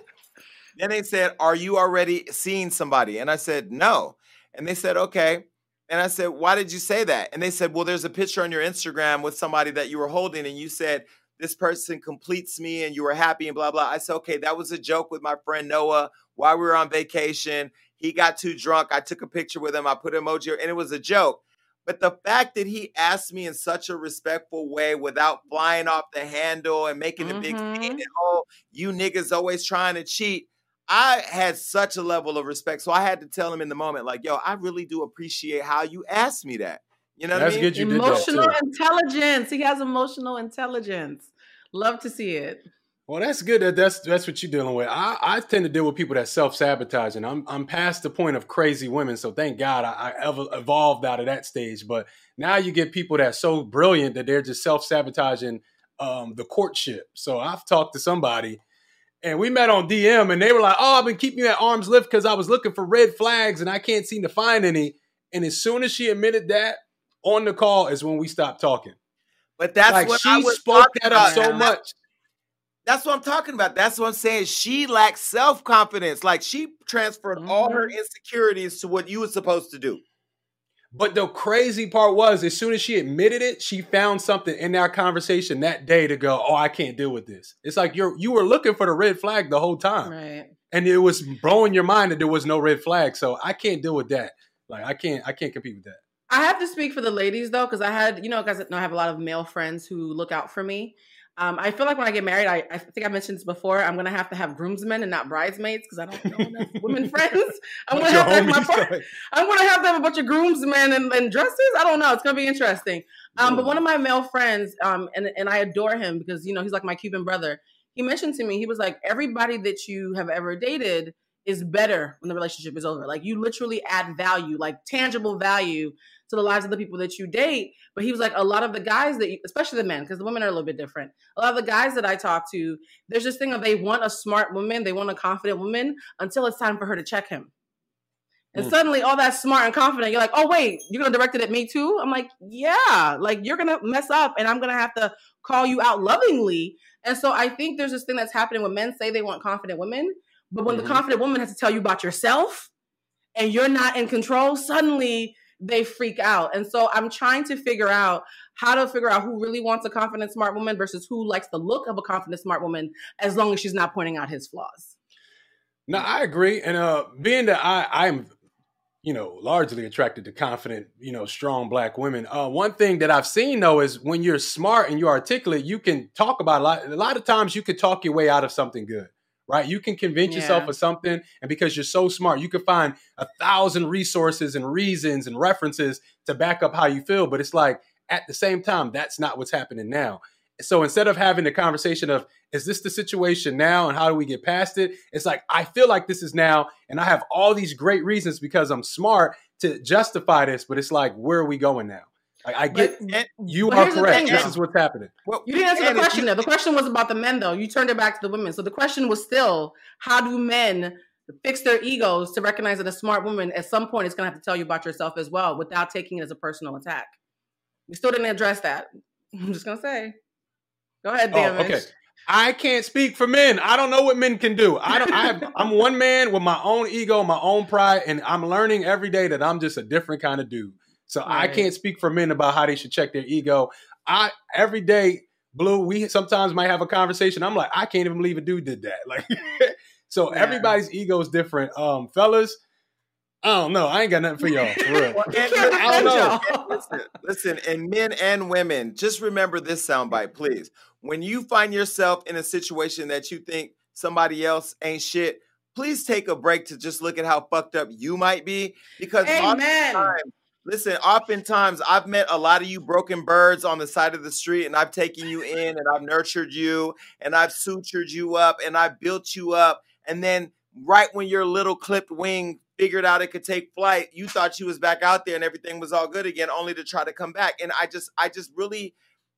then they said, Are you already seeing somebody? And I said, No. And they said, Okay. And I said, Why did you say that? And they said, Well, there's a picture on your Instagram with somebody that you were holding, and you said, This person completes me, and you were happy, and blah, blah. I said, Okay, that was a joke with my friend Noah while we were on vacation. He got too drunk. I took a picture with him. I put an emoji, and it was a joke. But the fact that he asked me in such a respectful way without flying off the handle and making mm-hmm. a big scene, and, oh, you niggas always trying to cheat. I had such a level of respect. So I had to tell him in the moment, like, yo, I really do appreciate how you asked me that. You know That's I mean? good you emotional intelligence. He has emotional intelligence. Love to see it. Well, that's good. That that's that's what you're dealing with. I, I tend to deal with people that self sabotage, and I'm I'm past the point of crazy women. So thank God I, I ever evolved out of that stage. But now you get people that's so brilliant that they're just self sabotaging um, the courtship. So I've talked to somebody and we met on DM, and they were like, "Oh, I've been keeping you at arm's length because I was looking for red flags, and I can't seem to find any." And as soon as she admitted that on the call, is when we stopped talking. But that's like, what she spoke that up so much. That's what I'm talking about. That's what I'm saying. She lacks self confidence. Like she transferred mm-hmm. all her insecurities to what you were supposed to do. But the crazy part was, as soon as she admitted it, she found something in our conversation that day to go, "Oh, I can't deal with this." It's like you're you were looking for the red flag the whole time, right? And it was blowing your mind that there was no red flag. So I can't deal with that. Like I can't I can't compete with that. I have to speak for the ladies though, because I had you know, guys, I have a lot of male friends who look out for me. Um, I feel like when I get married, I, I think I mentioned this before. I'm gonna have to have groomsmen and not bridesmaids because I don't know enough women friends. I'm gonna have to have my part, I'm gonna have to have a bunch of groomsmen and, and dresses. I don't know. It's gonna be interesting. Um, but one of my male friends, um, and and I adore him because you know he's like my Cuban brother. He mentioned to me, he was like, everybody that you have ever dated is better when the relationship is over. Like you literally add value, like tangible value to the lives of the people that you date. But he was like, a lot of the guys that, you, especially the men, because the women are a little bit different. A lot of the guys that I talk to, there's this thing of they want a smart woman, they want a confident woman until it's time for her to check him. And mm. suddenly, all that smart and confident, you're like, oh, wait, you're going to direct it at me too? I'm like, yeah, like you're going to mess up and I'm going to have to call you out lovingly. And so I think there's this thing that's happening when men say they want confident women, but when mm-hmm. the confident woman has to tell you about yourself and you're not in control, suddenly they freak out. And so I'm trying to figure out how to figure out who really wants a confident, smart woman versus who likes the look of a confident, smart woman, as long as she's not pointing out his flaws. No, I agree. And uh being that I I'm you know, largely attracted to confident, you know, strong black women. Uh, one thing that I've seen though is when you're smart and you're articulate, you can talk about a lot. A lot of times, you can talk your way out of something good right? You can convince yeah. yourself of something, and because you're so smart, you can find a thousand resources and reasons and references to back up how you feel. But it's like at the same time, that's not what's happening now. So instead of having the conversation of, is this the situation now and how do we get past it? It's like, I feel like this is now, and I have all these great reasons because I'm smart to justify this, but it's like, where are we going now? I, I get but, you are correct. Thing, this is what's happening. Well, you didn't answer the question though. The question was about the men though. You turned it back to the women. So the question was still, how do men fix their egos to recognize that a smart woman at some point is going to have to tell you about yourself as well without taking it as a personal attack? We still didn't address that. I'm just gonna say. Go ahead, Dan. Oh, okay. I can't speak for men. I don't know what men can do. I don't. I have, I'm one man with my own ego, my own pride, and I'm learning every day that I'm just a different kind of dude. So right. I can't speak for men about how they should check their ego. I every day, Blue, we sometimes might have a conversation. I'm like, I can't even believe a dude did that. Like, so yeah. everybody's ego is different. Um, fellas, I don't know. I ain't got nothing for y'all. For real. well, and, I don't know. listen, listen, and men and women, just remember this soundbite, please. When you find yourself in a situation that you think somebody else ain't shit, please take a break to just look at how fucked up you might be. Because Amen. Listen, oftentimes I've met a lot of you broken birds on the side of the street, and I've taken you in and I've nurtured you and I've sutured you up and I've built you up. And then, right when your little clipped wing figured out it could take flight, you thought you was back out there and everything was all good again, only to try to come back. And I just, I just really,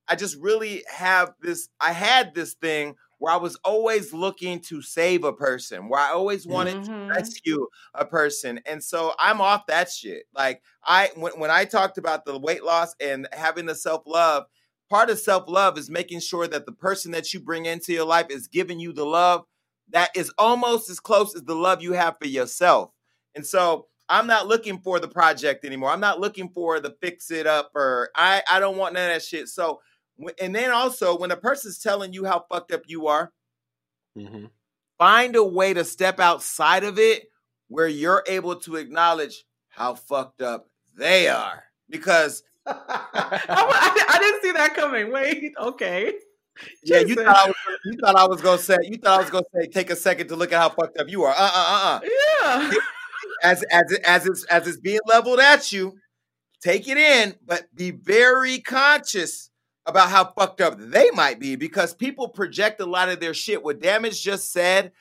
I just really have this, I had this thing where I was always looking to save a person, where I always wanted mm-hmm. to rescue a person. And so I'm off that shit. Like I when, when I talked about the weight loss and having the self-love, part of self-love is making sure that the person that you bring into your life is giving you the love that is almost as close as the love you have for yourself. And so I'm not looking for the project anymore. I'm not looking for the fix it up or I I don't want none of that shit. So and then also when a person's telling you how fucked up you are, mm-hmm. find a way to step outside of it where you're able to acknowledge how fucked up they are. Because I, I, didn't see that coming. Wait, okay. Yeah, you thought, I was, you thought I was gonna say you thought I was gonna say take a second to look at how fucked up you are. Uh uh uh uh. Yeah. As as as it's as it's being leveled at you, take it in, but be very conscious about how fucked up they might be because people project a lot of their shit. What Damage just said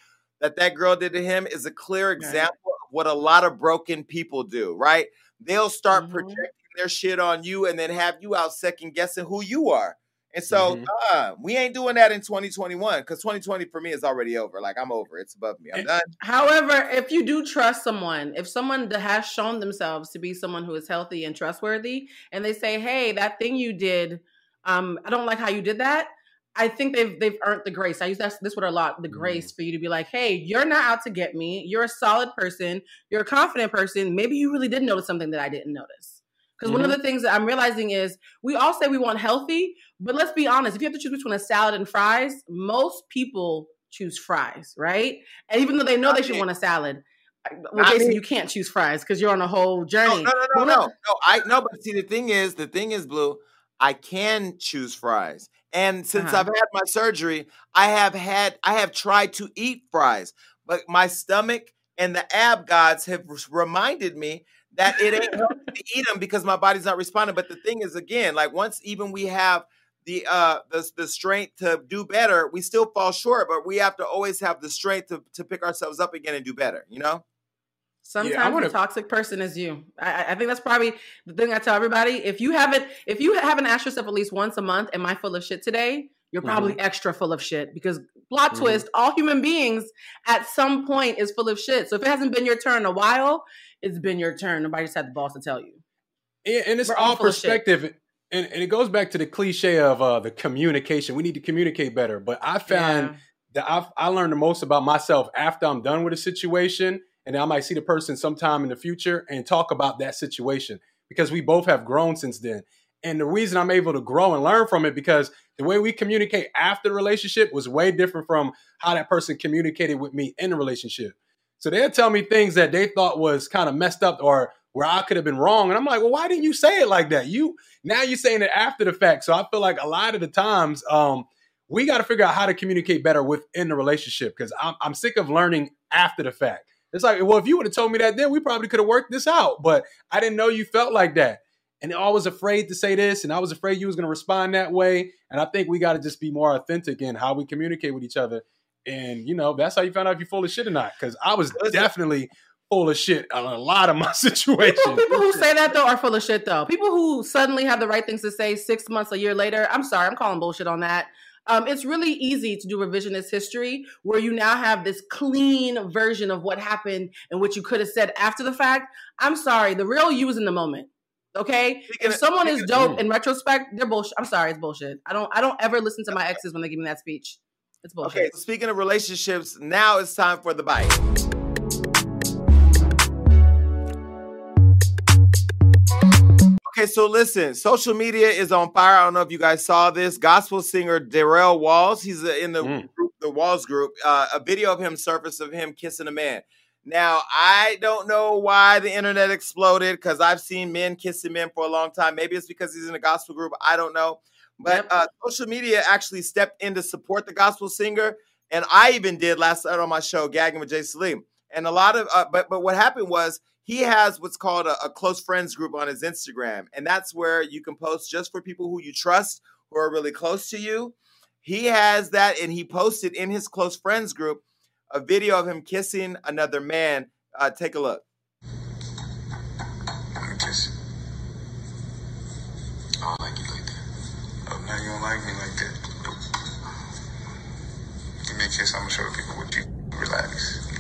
that that girl did to him is a clear example of what a lot of broken people do, right? They'll start mm-hmm. projecting their shit on you and then have you out second guessing who you are. And so mm-hmm. uh, we ain't doing that in 2021 because 2020 for me is already over. Like I'm over. It's above me. I'm eh, done. However, if you do trust someone, if someone has shown themselves to be someone who is healthy and trustworthy, and they say, "Hey, that thing you did." Um, I don't like how you did that. I think they've they've earned the grace. I use this this word a lot, the grace mm. for you to be like, hey, you're not out to get me. You're a solid person. You're a confident person. Maybe you really did notice something that I didn't notice. Because mm-hmm. one of mm-hmm. the things that I'm realizing is we all say we want healthy, but let's be honest. If you have to choose between a salad and fries, most people choose fries, right? And even though they know they should want a salad, well, basically, you can't choose fries because you're on a whole journey. No, no, no, no, no, no. I no, but see, the thing is, the thing is, Blue. I can choose fries. And since Uh-huh. I've had my surgery, I have had I have tried to eat fries, but my stomach and the ab gods have reminded me that it ain't healthy to eat them because my body's not responding. But the thing is, again, like once even we have the uh the, the strength to do better, we still fall short. But we have to always have the strength to, to pick ourselves up again and do better. You know? Sometimes wanna- the toxic person is you. I, I- think that's probably the thing I tell everybody. If you haven't, if you haven't asked yourself at least once a month, "Am I full of shit today?" You're probably extra full of shit because plot Mhm. twist: all human beings at some point is full of shit. So if it hasn't been your turn in a while, it's been your turn. Nobody just had the balls to tell you. And, and it's We're all all full of shit. perspective. And, and it goes back to the cliche of uh, the communication. We need to communicate better. But I found Yeah. that I've, I learned the most about myself after I'm done with a situation. And I might see the person sometime in the future and talk about that situation because we both have grown since then. And the reason I'm able to grow and learn from it because the way we communicate after the relationship was way different from how that person communicated with me in the relationship. So they'll tell me things that they thought was kind of messed up or where I could have been wrong. And I'm like, well, why didn't you say it like that? You now you're saying it after the fact. So I feel like a lot of the times, um, we got to figure out how to communicate better within the relationship because I'm, I'm sick of learning after the fact. It's like, well, if you would have told me that then, we probably could have worked this out. But I didn't know you felt like that. And I was afraid to say this, and I was afraid you was going to respond that way. And I think we got to just be more authentic in how we communicate with each other. And you know, that's how you found out if you're full of shit or not. Because I was definitely full of shit on a lot of my situations. People, people who say that though are full of shit though. People who suddenly have the right things to say six months, a year later. I'm sorry, I'm calling bullshit on that. Um, it's really easy to do revisionist history where you now have this clean version of what happened and what you could have said after the fact. I'm sorry, the real you is in the moment. Okay, if someone is dope in retrospect, they're bullshit. I'm sorry, it's bullshit. I don't, I don't ever listen to my exes when they give me that speech. It's bullshit. Okay, speaking of relationships, now it's time for the bite. Okay, so listen, social media is on fire. I don't know if you guys saw this. Gospel singer Darrell Walls, he's in the Mm. group, the Walls group. Uh, a video of him surfaced of him kissing a man. Now, I don't know why the internet exploded because I've seen men kissing men for a long time. Maybe it's because he's in a gospel group. I don't know. But uh, social media actually stepped in to support the gospel singer. And I even did last night on my show, Gagging with Jay Salim. And a lot of, uh, but but what happened was he has what's called a, a close friends group on his Instagram, and that's where you can post just for people who you trust, who are really close to you. He has that, and he posted in his close friends group a video of him kissing another man. Uh, take a look. Kiss. I don't like you like that. Oh, now you don't like me like that. Give me a kiss. I'm gonna show the people what you relax.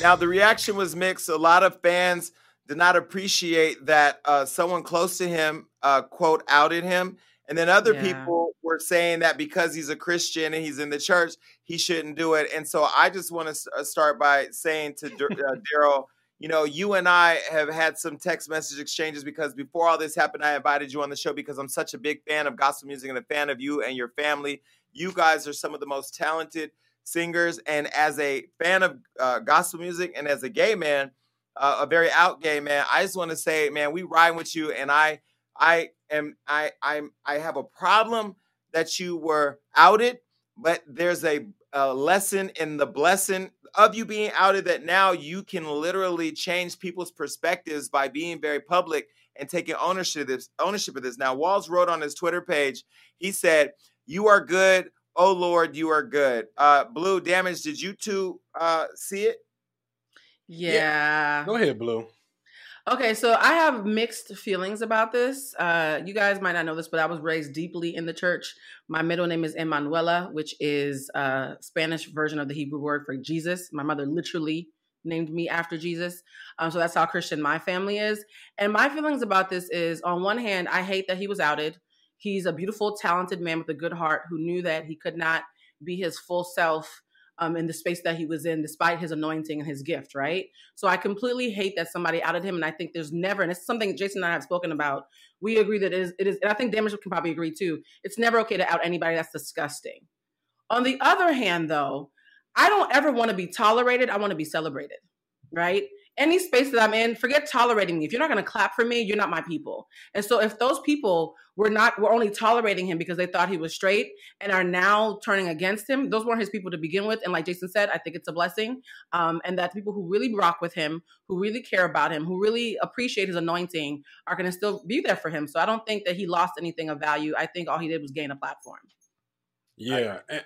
Now the reaction was mixed. A lot of fans did not appreciate that uh, someone close to him, uh, quote, outed him, and then other Yeah. people were saying that because he's a Christian and he's in the church, he shouldn't do it. And so I just want to start by saying to uh, Daryl, you know, you and I have had some text message exchanges because before all this happened, I invited you on the show because I'm such a big fan of gospel music and a fan of you and your family. You guys are some of the most talented singers. And as a fan of uh, gospel music and as a gay man, uh, a very out gay man, I just want to say, man, we ride with you. And I, I am, I, I'm, I have a problem that you were outed, but there's a, a lesson in the blessing of you being outed that now you can literally change people's perspectives by being very public and taking ownership of this ownership of this. Now, Walls wrote on his Twitter page, he said, You are good. Oh Lord, you are good. Uh Blue Damage, did you two uh see it? yeah. Go ahead, Blue. Okay, so I have mixed feelings about this. Uh, you guys might not know this, but I was raised deeply in the church. My middle name is Emanuela, which is a Spanish version of the Hebrew word for Jesus. My mother literally named me after Jesus. Um, so that's how Christian my family is. And my feelings about this is on one hand, I hate that he was outed. He's a beautiful, talented man with a good heart who knew that he could not be his full self um, in the space that he was in, despite his anointing and his gift, right? So I completely hate that somebody outed him, and I think there's never, and it's something Jason and I have spoken about. We agree that it is, it is and I think Damage can probably agree too. It's never okay to out anybody. That's disgusting. On the other hand, though, I don't ever want to be tolerated. I want to be celebrated, right? Any space that I'm in, forget tolerating me. If you're not going to clap for me, you're not my people. And so if those people were not were only tolerating him because they thought he was straight and are now turning against him, those weren't his people to begin with. And like Jason said, I think it's a blessing. Um, and that people who really rock with him, who really care about him, who really appreciate his anointing, are going to still be there for him. So I don't think that he lost anything of value. I think all he did was gain a platform. Yeah. And,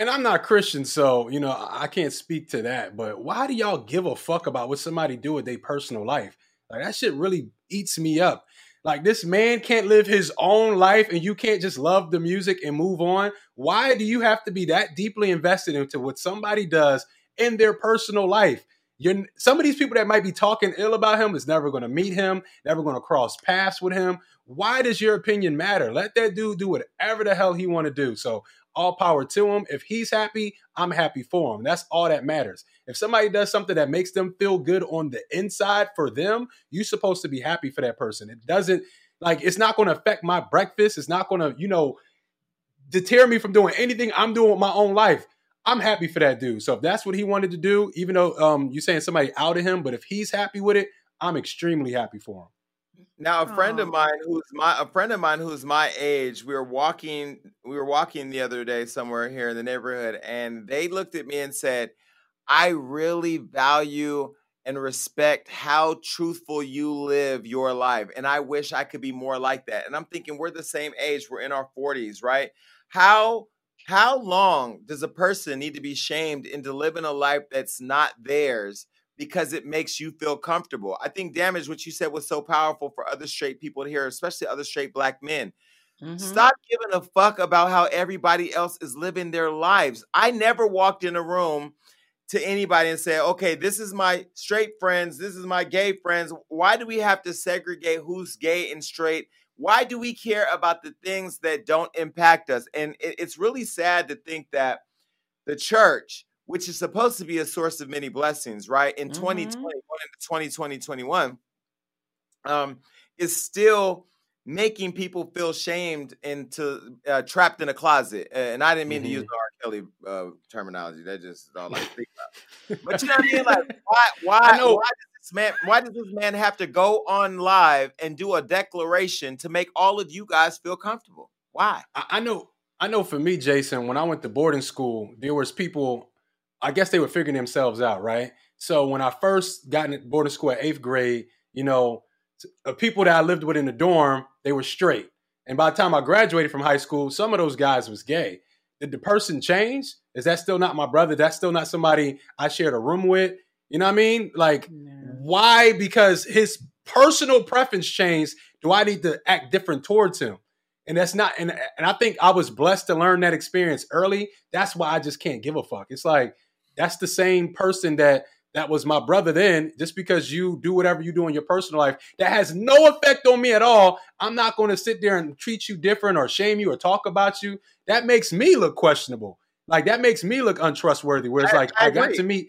and I'm not Christian, so you know I can't speak to that. But why do y'all give a fuck about what somebody do with their personal life? Like that shit really eats me up. Like this man can't live his own life, and you can't just love the music and move on. Why do you have to be that deeply invested into what somebody does in their personal life? You're, some of these people that might be talking ill about him is never going to meet him, never going to cross paths with him. Why does your opinion matter? Let that dude do whatever the hell he want to do. So all power to him. If he's happy, I'm happy for him. That's all that matters. If somebody does something that makes them feel good on the inside for them, you're supposed to be happy for that person. It doesn't like it's not going to affect my breakfast. It's not going to, you know, deter me from doing anything I'm doing with my own life. I'm happy for that dude. So if that's what he wanted to do, even though um, you're saying somebody outed him, but if he's happy with it, I'm extremely happy for him. Now, a friend of mine who's my a friend of mine who's my age, we were walking we were walking the other day somewhere here in the neighborhood, and they looked at me and said, "I really value and respect how truthful you live your life, and I wish I could be more like that." And I'm thinking, we're the same age, we're in our 40s, right? How how long does a person need to be shamed into living a life that's not theirs? Because it makes you feel comfortable. I think damage, what you said was so powerful for other straight people to hear, especially other straight black men. Mm-hmm. Stop giving a fuck about how everybody else is living their lives. I never walked in a room to anybody and said, okay, this is my straight friends, this is my gay friends. Why do we have to segregate who's gay and straight? Why do we care about the things that don't impact us? And it's really sad to think that the church, which is supposed to be a source of many blessings, right? In mm-hmm. 2020, 2020, 2021, um, is still making people feel shamed and to uh, trapped in a closet. Uh, and I didn't mean mm-hmm. to use mm-hmm. the R. Kelly uh, terminology. That just all I think about. But you know what I mean? Like, why? Why? Why does this man? Why does this man have to go on live and do a declaration to make all of you guys feel comfortable? Why? I, I know. I know. For me, Jason, when I went to boarding school, there was people I guess they were figuring themselves out, right? So when I first got in boarding school at eighth grade, you know, uh, people that I lived with in the dorm, they were straight. And by the time I graduated from high school, some of those guys was gay. Did the person change? Is that still not my brother? That's still not somebody I shared a room with? You know what I mean? Like, why? Because his personal preference changed. Do I need to act different towards him? And that's not, and, and I think I was blessed to learn that experience early. That's why I just can't give a fuck. It's like, that's the same person that that was my brother then. Just because you do whatever you do in your personal life that has no effect on me at all. I'm not going to sit there and treat you different or shame you or talk about you. That makes me look questionable. Like that makes me look untrustworthy where it's I, like I, I got to meet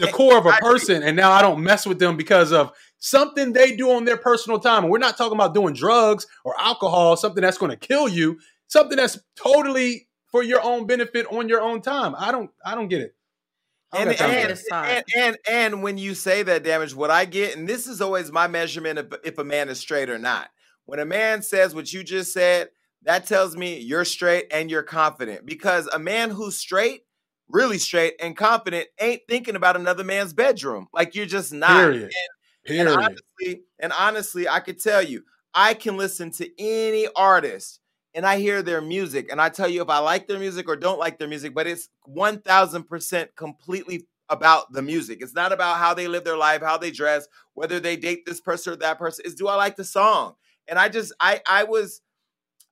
the core of a person and now i don't mess with them because of something they do on their personal time. And we're not talking about doing drugs or alcohol something that's going to kill you something that's totally for your own benefit on your own time. I don't i don't get it and, and, and, and, and when you say that damage, what I get, and this is always my measurement of if a man is straight or not. When a man says what you just said, that tells me you're straight and you're confident. Because a man who's straight, really straight and confident, ain't thinking about another man's bedroom. Like you're just not. Period. Period. and honestly, and honestly, I could tell you, I can listen to any artist and I hear their music and I tell you if I like their music or don't like their music, but it's 1000% completely about the music. It's not about how they live their life, how they dress, whether they date this person or that person. Is do I like the song? And I just I I was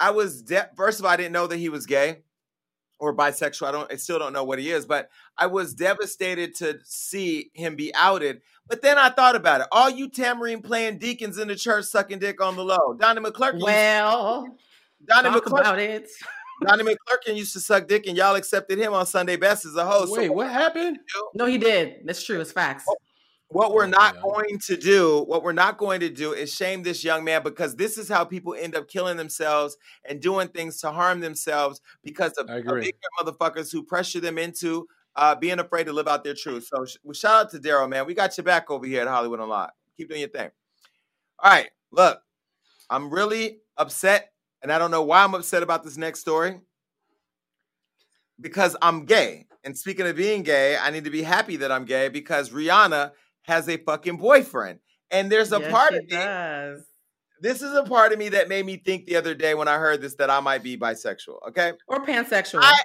I was de- first of all I didn't know that he was gay or bisexual. I don't I still don't know what he is, but I was devastated to see him be outed. But then I thought about it. All you tambourine playing deacons in the church sucking dick on the low. Donnie McClurkin. Well, Donnie Talk McClurkin, about it. Donnie McClurkin used to suck dick, and y'all accepted him on Sunday Best as a host. Wait, so what happened? No, he did. That's true. It's facts. What we're not going to do, what we're not going to do is shame this young man because this is how people end up killing themselves and doing things to harm themselves because of, of motherfuckers who pressure them into uh, being afraid to live out their truth. So sh- well, shout out to Daryl, man. We got your back over here at Hollywood Unlocked. Keep doing your thing. All right, look, I'm really upset, and I don't know why I'm upset about this next story because I'm gay. And speaking of being gay, I need to be happy that I'm gay because Rihanna has a fucking boyfriend. And there's a Yes, part of me, does. this is a part of me that made me think the other day when I heard this that I might be bisexual. Okay. or pansexual. I-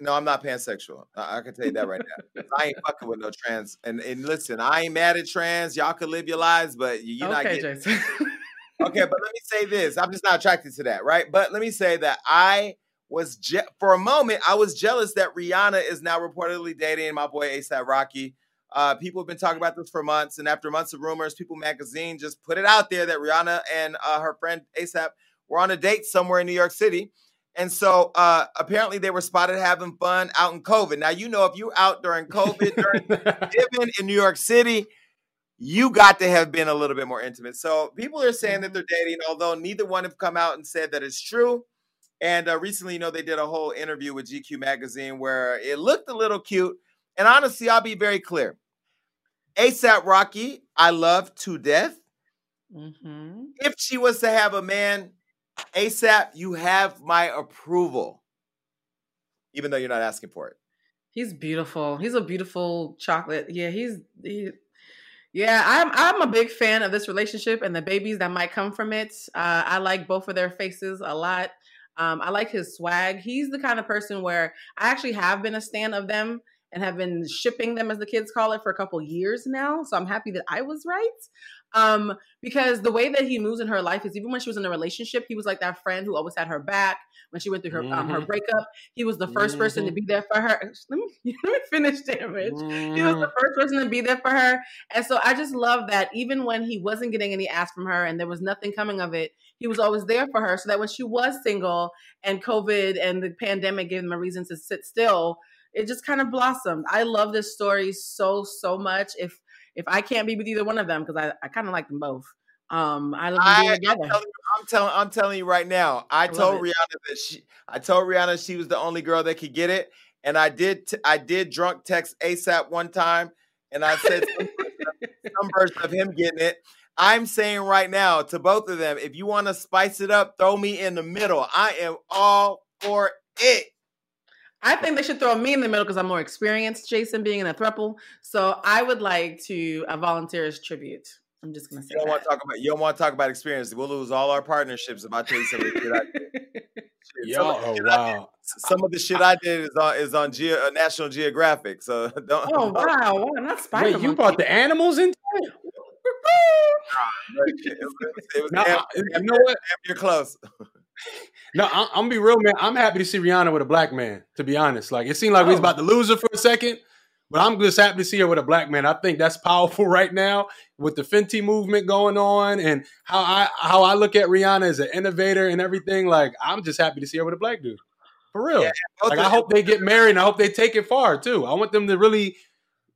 No, I'm not pansexual. I, I can tell you that right now. I ain't fucking with no trans. And and listen, I ain't mad at trans. Y'all can live your lives, but you- you're not okay, getting. Okay, but let me say this. I'm just not attracted to that, right? But let me say that I was je- for a moment I was jealous that Rihanna is now reportedly dating my boy ASAP Rocky. Uh, people have been talking about this for months, and after months of rumors, People Magazine just put it out there that Rihanna and uh, her friend ASAP were on a date somewhere in New York City. And so uh, apparently they were spotted having fun out in COVID. Now you know if you're out during COVID during living in New York City, you got to have been a little bit more intimate. So people are saying that they're dating, although neither one have come out and said that it's true. And uh, recently, you know, they did a whole interview with GQ magazine where it looked a little cute. And honestly, I'll be very clear. ASAP Rocky, I love to death. hmm If she was to have a man, ASAP, you have my approval, even though you're not asking for it. He's beautiful. He's a beautiful chocolate. Yeah, he's he, yeah. I'm I'm a big fan of this relationship and the babies that might come from it. Uh, I like both of their faces a lot. Um, I like his swag. He's the kind of person where I actually have been a stan of them and have been shipping them, as the kids call it, for a couple years now. So I'm happy that I was right. Um, because the way that he moves in her life is even when she was in a relationship, he was like that friend who always had her back when she went through her um, her Mhm. breakup. He was the 1st person to Mhm. be there for her. Let me, let me finish, damage. He was the first person to be there for her. And so I just love that even when he wasn't getting any ass from her and there was nothing coming of it, he was always there for her. So that when she was single and COVID and the pandemic gave him a reason to sit still, it just kind of blossomed. I love this story so, so much. If if I can't be with either one of them, because I, I kind of like them both. Um, I love them I, together. telling, I'm telling I'm telling you right now. I, love told it. Rihanna that she I told Rihanna she was the only girl that could get it, and I did t- I did drunk text ASAP one time, and I said some, some version of him getting it. I'm saying right now to both of them, if you want to spice it up, throw me in the middle. I am all for it. I think they should throw me in the middle because I'm more experienced, Jason, being in a throuple. So I would like to uh, volunteer as tribute. I'm just gonna say You don't want to talk about you don't want to talk about experience. We'll lose all our partnerships if I tell you some of the shit I did. Some, Y'all, of the oh shit I did- wow. some of the shit I did is on is on Geo, uh, National Geographic. So don't. oh wow, wow, not spider Wait, you brought the animals into it? it was, it was No, damn- I- you damn know near- what? damn near close. No, I, I'm gonna be real, man. I'm happy to see Rihanna with a black man. To be honest, like it seemed like we was Oh. about to lose her for a second, but I'm just happy to see her with a black man. I think that's powerful right now with the Fenty movement going on and how I how I look at Rihanna as an innovator and everything. Like I'm just happy to see her with a black dude. For real. Yeah, like I hope they get married and I hope they take it far too. I want them to really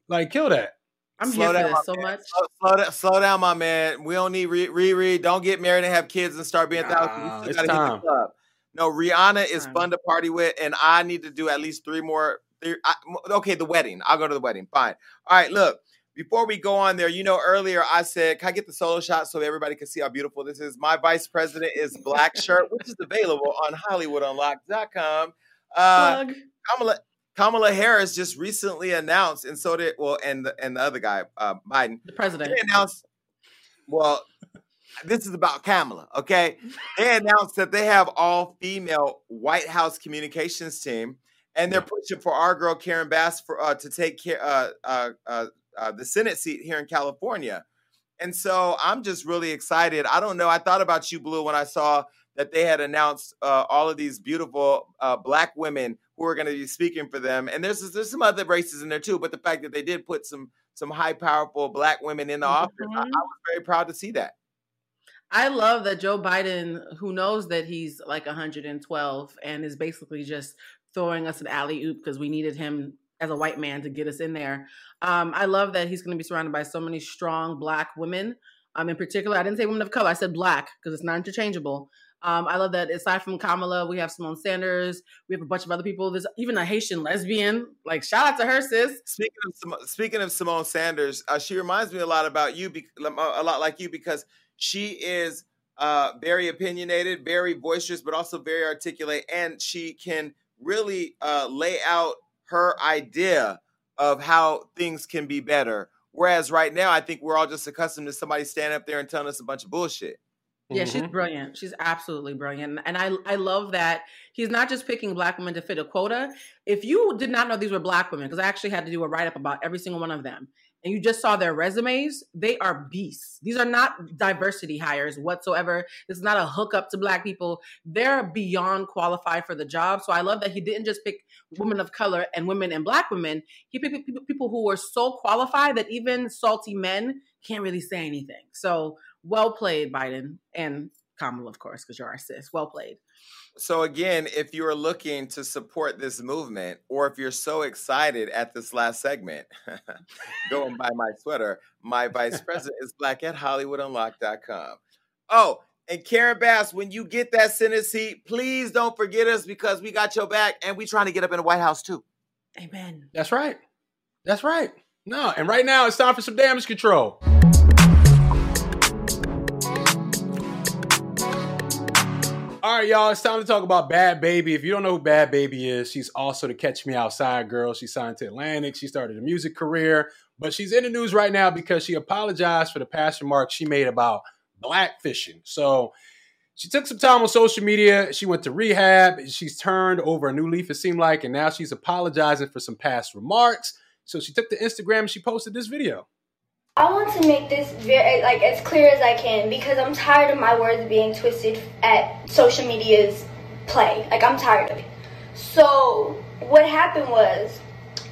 like kill that. I'm Slow here for down, this so man. much. Slow, slow down, slow down, my man. We don't need re- Riri. Don't get married and have kids and start being Nah, thousands. We it's still gotta hit the club. No, Rihanna is Time. fun to party with, and I need to do at least three more. Three, I, okay, the wedding. I'll go to the wedding. Fine. All right. Look, before we go on there, you know, earlier I said, can I get the solo shot so everybody can see how beautiful this is? My vice president is Black Shirt, which is available on HollywoodUnlocked.com. Uh, Plug. Kamala Kamala Harris just recently announced, and so did well, and the and the other guy, uh, Biden, The president. they announced. Well, this is about Kamala, okay? They announced that they have all female White House communications team, and they're pushing for our girl Karen Bass for uh, to take care uh, uh, uh, uh, the Senate seat here in California. And so I'm just really excited. I don't know. I thought about you, Blue, when I saw that they had announced uh, all of these beautiful uh, black women who are going to be speaking for them. And there's there's some other races in there too. But the fact that they did put some some high, powerful black women in the office, I, I was very proud to see that. I love that Joe Biden, who knows that he's like 112 and is basically just throwing us an alley oop because we needed him as a white man to get us in there. Um, I love that he's going to be surrounded by so many strong black women. Um, in particular, I didn't say women of color, I said black because it's not interchangeable. Um, I love that aside from Kamala, we have Symone Sanders. We have a bunch of other people. There's even a Haitian lesbian. Like, shout out to her, sis. Speaking of speaking of Symone Sanders, uh, she reminds me a lot about you, be, a lot like you, because she is uh, very opinionated, very boisterous, but also very articulate, and she can really uh, lay out her idea of how things can be better. Whereas right now, I think we're all just accustomed to somebody standing up there and telling us a bunch of bullshit. Yeah, she's mm-hmm. brilliant. She's absolutely brilliant. And I I love that he's not just picking black women to fit a quota. If you did not know these were black women, because I actually had to do a write up about every single one of them, and you just saw their resumes, they are beasts. These are not diversity hires whatsoever. This is not a hookup to black people. They're beyond qualified for the job. So I love that he didn't just pick women of color and women and black women. He picked people who were so qualified that even salty men can't really say anything. So well played, Biden and Kamala, of course, because you're our sis. Well played. So again, if you're looking to support this movement, or if you're so excited at this last segment, go and buy my sweater. My vice president is black at HollywoodUnlocked.com. Oh, and Karen Bass, when you get that Senate seat, please don't forget us because we got your back and we trying to get up in the White House too. Amen. That's right. That's right. No, and right now it's time for some damage control. All right, y'all, it's time to talk about Bhad Bhabie. If you don't know who Bhad Bhabie is, she's also the Catch Me Outside girl. She signed to Atlantic. She started a music career, but she's in the news right now because she apologized for the past remarks she made about blackfishing. So she took some time on social media. She went to rehab. She's turned over a new leaf, it seemed like, and now she's apologizing for some past remarks. So she took to Instagram and she posted this video. I want to make this very like as clear as I can because I'm tired of my words being twisted at social media's play. Like I'm tired of it. So what happened was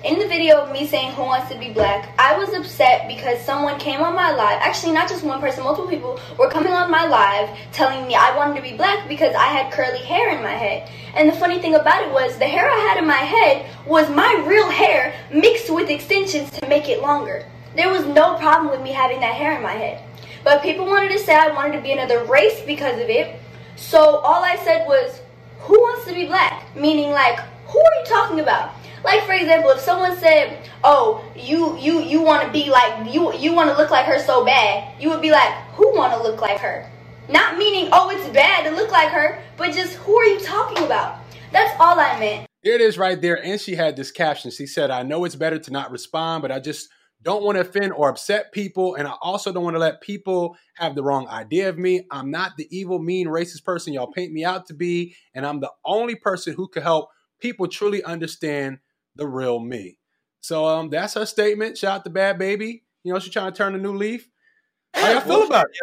in the video of me saying who wants to be black, I was upset because someone came on my live. Actually, not just one person, multiple people were coming on my live telling me I wanted to be black because I had curly hair in my head. And the funny thing about it was the hair I had in my head was my real hair mixed with extensions to make it longer. There was no problem with me having that hair in my head. But people wanted to say I wanted to be another race because of it. So all I said was, who wants to be black? Meaning like, who are you talking about? Like for example, if someone said, "Oh, you you you want to be like you you want to look like her so bad," you would be like, "Who want to look like her?" Not meaning, "Oh, it's bad to look like her," but just who are you talking about? That's all I meant. There it is right there. And she had this caption. She said, I know it's better to not respond, but I just don't want to offend or upset people. And I also don't want to let people have the wrong idea of me. I'm not the evil, mean, racist person y'all paint me out to be. And I'm the only person who could help people truly understand the real me. So um, that's her statement. Shout out to Bhad Bhabie. You know, she's trying to turn a new leaf. How y'all feel about it?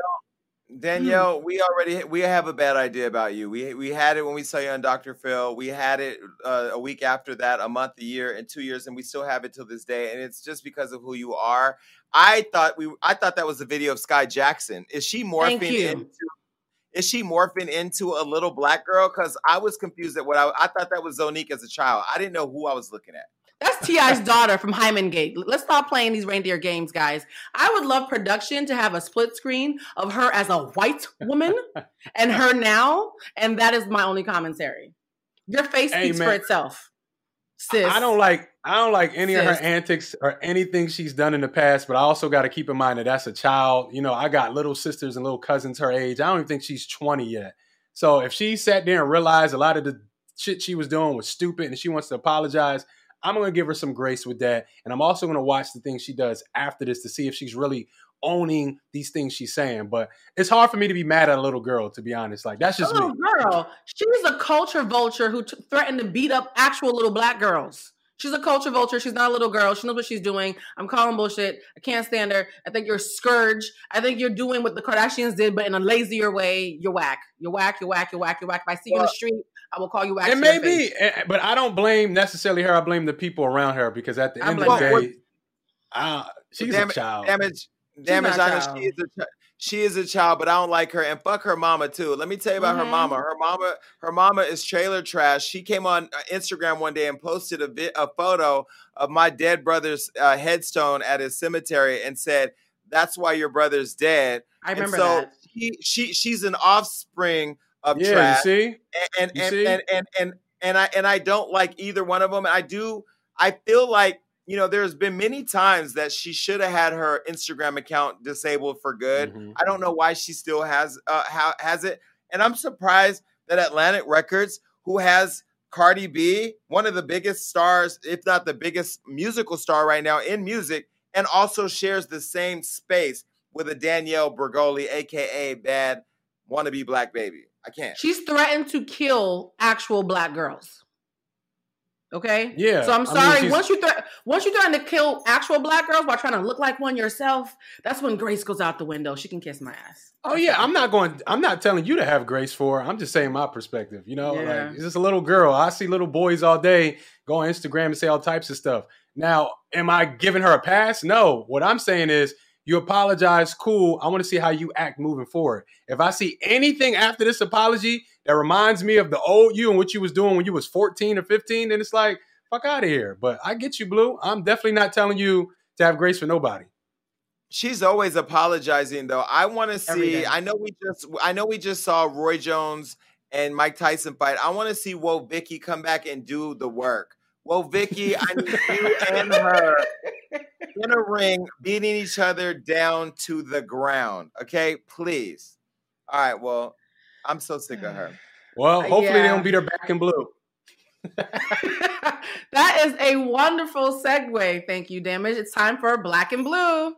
Danielle, we already we have a bad idea about you. We we had it when we saw you on Dr. Phil. We had it uh, a week after that, a month, a year, and two years, and we still have it till this day. And it's just because of who you are. I thought we I thought that was a video of Skai Jackson. Is she morphing into? Is she morphing into a little black girl? Because I was confused at what I I thought that was Zonnique as a child. I didn't know who I was looking at. That's T.I.'s daughter from Hymen Gate. Let's stop playing these reindeer games, guys. I would love production to have a split screen of her as a white woman and her now, and that is my only commentary. Your face hey, speaks man. for itself. Sis. I don't like I don't like any Sis. of her antics or anything she's done in the past, but I also got to keep in mind that that's a child. You know, I got little sisters and little cousins her age. I don't even think she's 20 yet. So if she sat there and realized a lot of the shit she was doing was stupid and she wants to apologize, I'm going to give her some grace with that. And I'm also going to watch the things she does after this to see if she's really owning these things she's saying. But it's hard for me to be mad at a little girl, to be honest. Like, that's just a little me. girl. She's a culture vulture who t- threatened to beat up actual little black girls. She's a culture vulture. She's not a little girl. She knows what she's doing. I'm calling bullshit. I can't stand her. I think you're a scourge. I think you're doing what the Kardashians did, but in a lazier way. You're whack. You're whack. You're whack. You're whack. You're whack. If I see well, you in the street, I will call you whack. It may be, but I don't blame necessarily her. I blame the people around her because at the I end of the day, uh, she's damage, a child. Damage, damage. I know she is a child she is a child, but I don't like her. And fuck her mama too. Let me tell you about mm-hmm. her mama. Her mama, her mama is trailer trash. She came on uh, Instagram one day and posted a, vi- a photo of my dead brother's uh, headstone at his cemetery and said, "That's why your brother's dead." I remember and so that. He, she she's an offspring of Yeah, trash. you see? and and You and, see? and and and and I and I don't like either one of them. And I do. I feel like you know there's been many times that she should have had her Instagram account disabled for good. Mhm. I don't know why she still has uh ha- has it, and I'm surprised that Atlantic Records, who has Cardi B, one of the biggest stars, if not the biggest musical star right now in music, and also shares the same space with a Danielle Bregoli, aka Bad Wannabe Black Baby. I can't. She's threatened to kill actual black girls. Okay. Yeah, So I'm I mean, sorry. once you threat, once you threaten to kill actual black girls while trying to look like one yourself, that's when grace goes out the window. She can kiss my ass. Oh yeah, I'm not going. I'm not telling you to have grace for. her. I'm just saying my perspective. You know, Yeah. like it's just a little girl. I see little boys all day go on Instagram and say all types of stuff. Now, am I giving her a pass? No. What I'm saying is, you apologize, cool. I want to see how you act moving forward. If I see anything after this apology that reminds me of the old you and what you was doing when you was 14 or 15, then it's like fuck out of here. But I get you, Blue. I'm definitely not telling you to have grace for nobody. She's always apologizing though. I want to see. I know we just. I know we just saw Roy Jones and Mike Tyson fight. I want to see Woah Vicky come back and do the work. Woah Vicky, I need you and her in a ring, beating each other down to the ground. Okay, please. All right. Well, I'm so sick of her. Well, Uh, hopefully they yeah. don't beat her back in blue. that is a wonderful segue. Thank you, Damage. It's time for Black and Blue.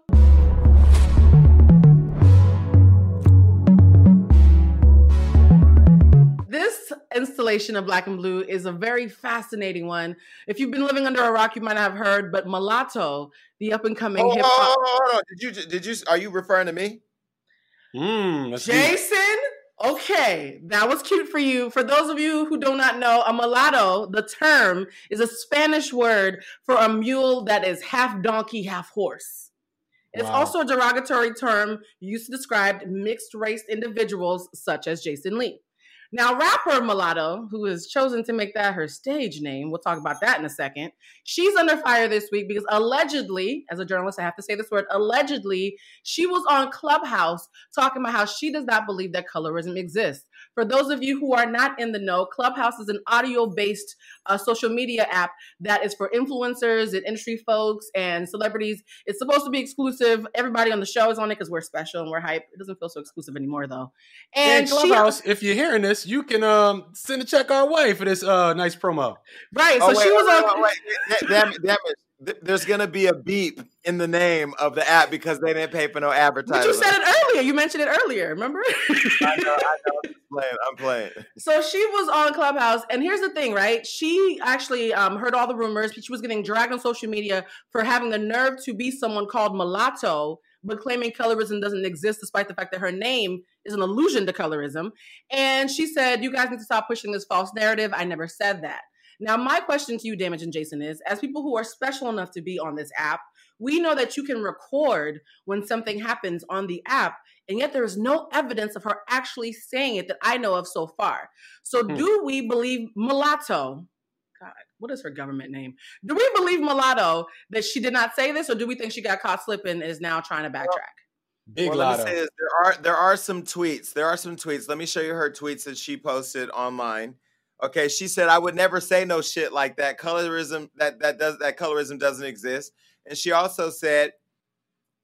This installation of Black and Blue is a very fascinating one. If you've been living under a rock, you might not have heard, but Mulatto, the up and coming Oh, hip oh, hop. oh, hold on. Did you? Did you? Are you referring to me? Mm, let's do it. Jason, okay, that was cute for you. For those of you who do not know, a mulatto, the term is a Spanish word for a mule that is half donkey, half horse. It's Wow. also a derogatory term used to describe mixed race individuals such as Jason Lee. Now, rapper Mulatto, who has chosen to make that her stage name, we'll talk about that in a second. She's under fire this week because allegedly, as a journalist, I have to say this word, allegedly, she was on Clubhouse talking about how she does not believe that colorism exists. For those of you who are not in the know, Clubhouse is an audio based uh, social media app that is for influencers and industry folks and celebrities. It's supposed to be exclusive. Everybody on the show is on it because we're special and we're hype. It doesn't feel so exclusive anymore, though. And And she, Clubhouse, if you're hearing this, you can um, send a check our way for this uh, nice promo. right? Oh, so wait, she was wait, on. wait, wait. Damn, it, damn it. Th- There's gonna be a beep in the name of the app because they didn't pay for no But advertising. you said it earlier. You mentioned it earlier. Remember? I know, I know. I'm playing. I'm playing. So she was on Clubhouse, and here's the thing, right? She actually um, heard all the rumors. She was getting dragged on social media for having the nerve to be someone called mulatto, but claiming colorism doesn't exist, despite the fact that her name is an allusion to colorism. And she said, "You guys need to stop pushing this false narrative. I never said that." Now, my question to you, Damage and Jason, is: as people who are special enough to be on this app, we know that you can record when something happens on the app and yet there is no evidence of her actually saying it that I know of so far. So, Hmm. do we believe mulatto? God, what is her government name? Do we believe mulatto that she did not say this, or do we think she got caught slipping and is now trying to backtrack? Big well, let Lotto. me say this: there are there are some tweets. There are some tweets. Let me show you her tweets that she posted online. Okay, she said, "I would never say no shit like that. Colorism that that does that colorism doesn't exist." And she also said,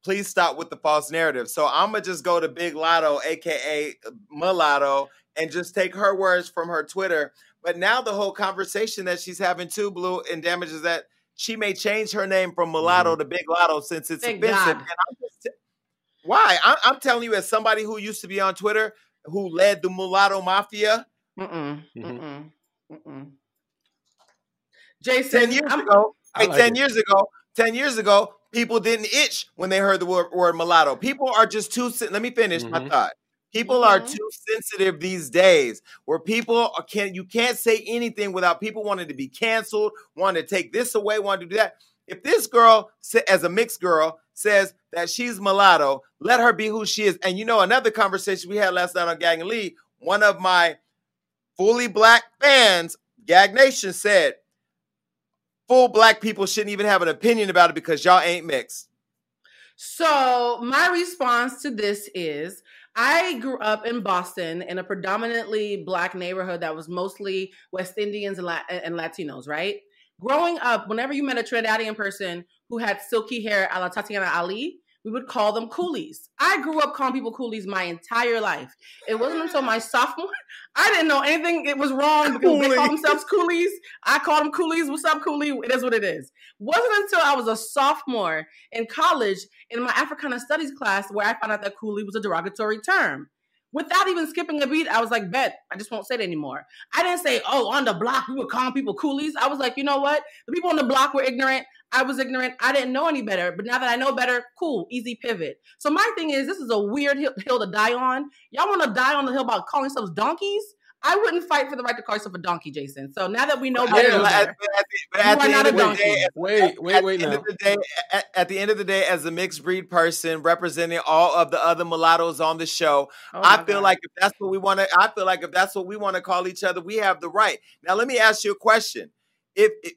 "Please stop with the false narrative." So I'm gonna just go to Big Latto, aka uh, Mulatto, and just take her words from her Twitter. But now the whole conversation that she's having too, Blue, and damages that she may change her name from Mulatto mm-hmm. to Big Latto since it's Thank offensive. God. And I'm just why? I'm, I'm telling you, as somebody who used to be on Twitter, who led the mulatto mafia Mm-mm, Mhm. mm-mm, mm-mm. Jason, ten years I'm- ago, I like ten it. years ago, ten years ago, people didn't itch when they heard the word, word mulatto. People are just too. sen- Let me finish my Mhm. thought. People are Mhm. too sensitive these days, where people are, can you can't say anything without people wanting to be canceled, wanting to take this away, wanting to do that. If this girl, as a mixed girl, says that she's mulatto, let her be who she is. And you know, another conversation we had last night on Gang and Lee, one of my fully black fans, Gag Nation, said, full black people shouldn't even have an opinion about it because y'all ain't mixed. So my response to this is I grew up in Boston in a predominantly black neighborhood that was mostly West Indians and, and Latinos, right? Growing up, whenever you met a Trinidadian person who had silky hair a la Tatiana Ali, we would call them coolies. I grew up calling people coolies my entire life. It wasn't until my sophomore, I didn't know anything it was wrong because Coolie. they call themselves coolies. I call them coolies. What's up, coolie? It is what it is. Wasn't until I was a sophomore in college in my Africana Studies class where I found out that coolie was a derogatory term without even skipping a beat, I was like, bet, I just won't say it anymore. I didn't say, oh, on the block, we were calling people coolies. I was like, you know what? The people on the block were ignorant. I was ignorant. I didn't know any better. But now that I know better, cool, easy pivot. So my thing is, this is a weird hill, hill to die on. Y'all want to die on the hill about calling yourselves donkeys? I wouldn't fight for the right to call yourself a donkey, Jason. So now that we know better, you are not a donkey. wait, wait, wait. Now. The day, at, at, the end of the day, as a mixed breed person representing all of the other mulattoes on the show, oh I feel God. like if that's what we want to, I feel like if that's what we want to call each other, we have the right. Now, let me ask you a question. If, if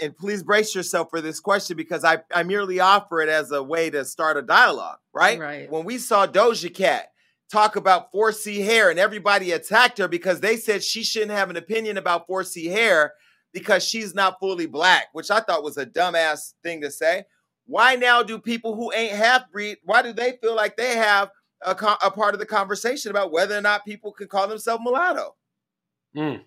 and please brace yourself for this question because I, I merely offer it as a way to start a dialogue, right? Right. When we saw Doja Cat talk about 4C hair and everybody attacked her because they said she shouldn't have an opinion about 4C hair because she's not fully black, which I thought was a dumbass thing to say. Why now do people who ain't half breed, why do they feel like they have a, a, part of the conversation about whether or not people can call themselves mulatto? Mm.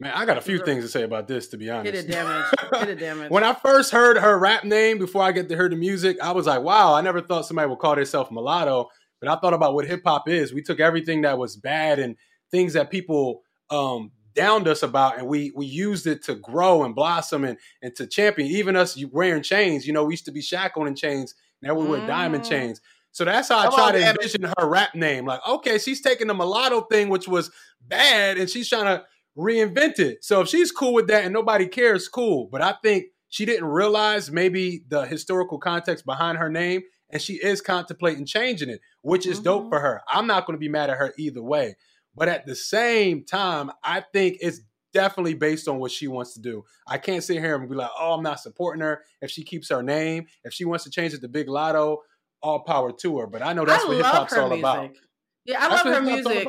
Man, I got a few things to say about this, to be honest. Hit it damage. Hit it damage. when I first heard her rap name before I get to hear the music, I was like, wow, I never thought somebody would call themselves mulatto. But I thought about what hip hop is. We took everything that was bad and things that people um, downed us about, and we we used it to grow and blossom and and to champion. Even us wearing chains, you know, we used to be shackled in chains. Now we wear mm. diamond chains. So that's how I Come try on, to man. envision her rap name. Like, okay, she's taking the mulatto thing, which was bad, and she's trying to reinvent it. So if she's cool with that and nobody cares, cool. But I think she didn't realize maybe the historical context behind her name and she is contemplating changing it, which is mm-hmm. dope for her. I'm not going to be mad at her either way. But at the same time, I think it's definitely based on what she wants to do. I can't sit here and be like, oh, I'm not supporting her. If she keeps her name, if she wants to change it to Big Latto, all power to her. But I know that's I what hip hop's all music. about. Yeah, I that's love her music.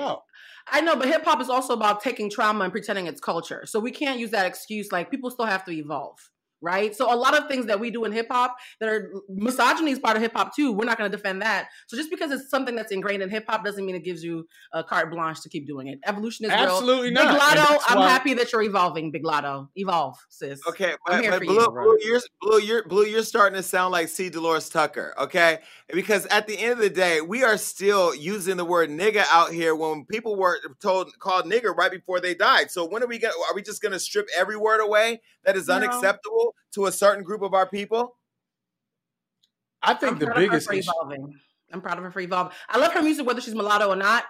I know, but hip hop is also about taking trauma and pretending it's culture. So we can't use that excuse. Like people still have to evolve right? So a lot of things that we do in hip hop that are misogyny is part of hip hop too. We're not going to defend that. So just because it's something that's ingrained in hip hop doesn't mean it gives you a carte blanche to keep doing it. Evolution is absolutely real. not. Big Latto, I'm why... happy that you're evolving. Big Latto, evolve, sis. Okay, but, but Blue, you. Blue, you're, Blue, you're Blue, you're starting to sound like C. Dolores Tucker. Okay, because at the end of the day, we are still using the word nigga out here when people were told called nigger right before they died. So when are we going? Are we just going to strip every word away that is no. unacceptable to a certain group of our people? I think I'm the biggest issue. Evolving. I'm proud of her for evolving. I love her music, whether she's mulatto or not.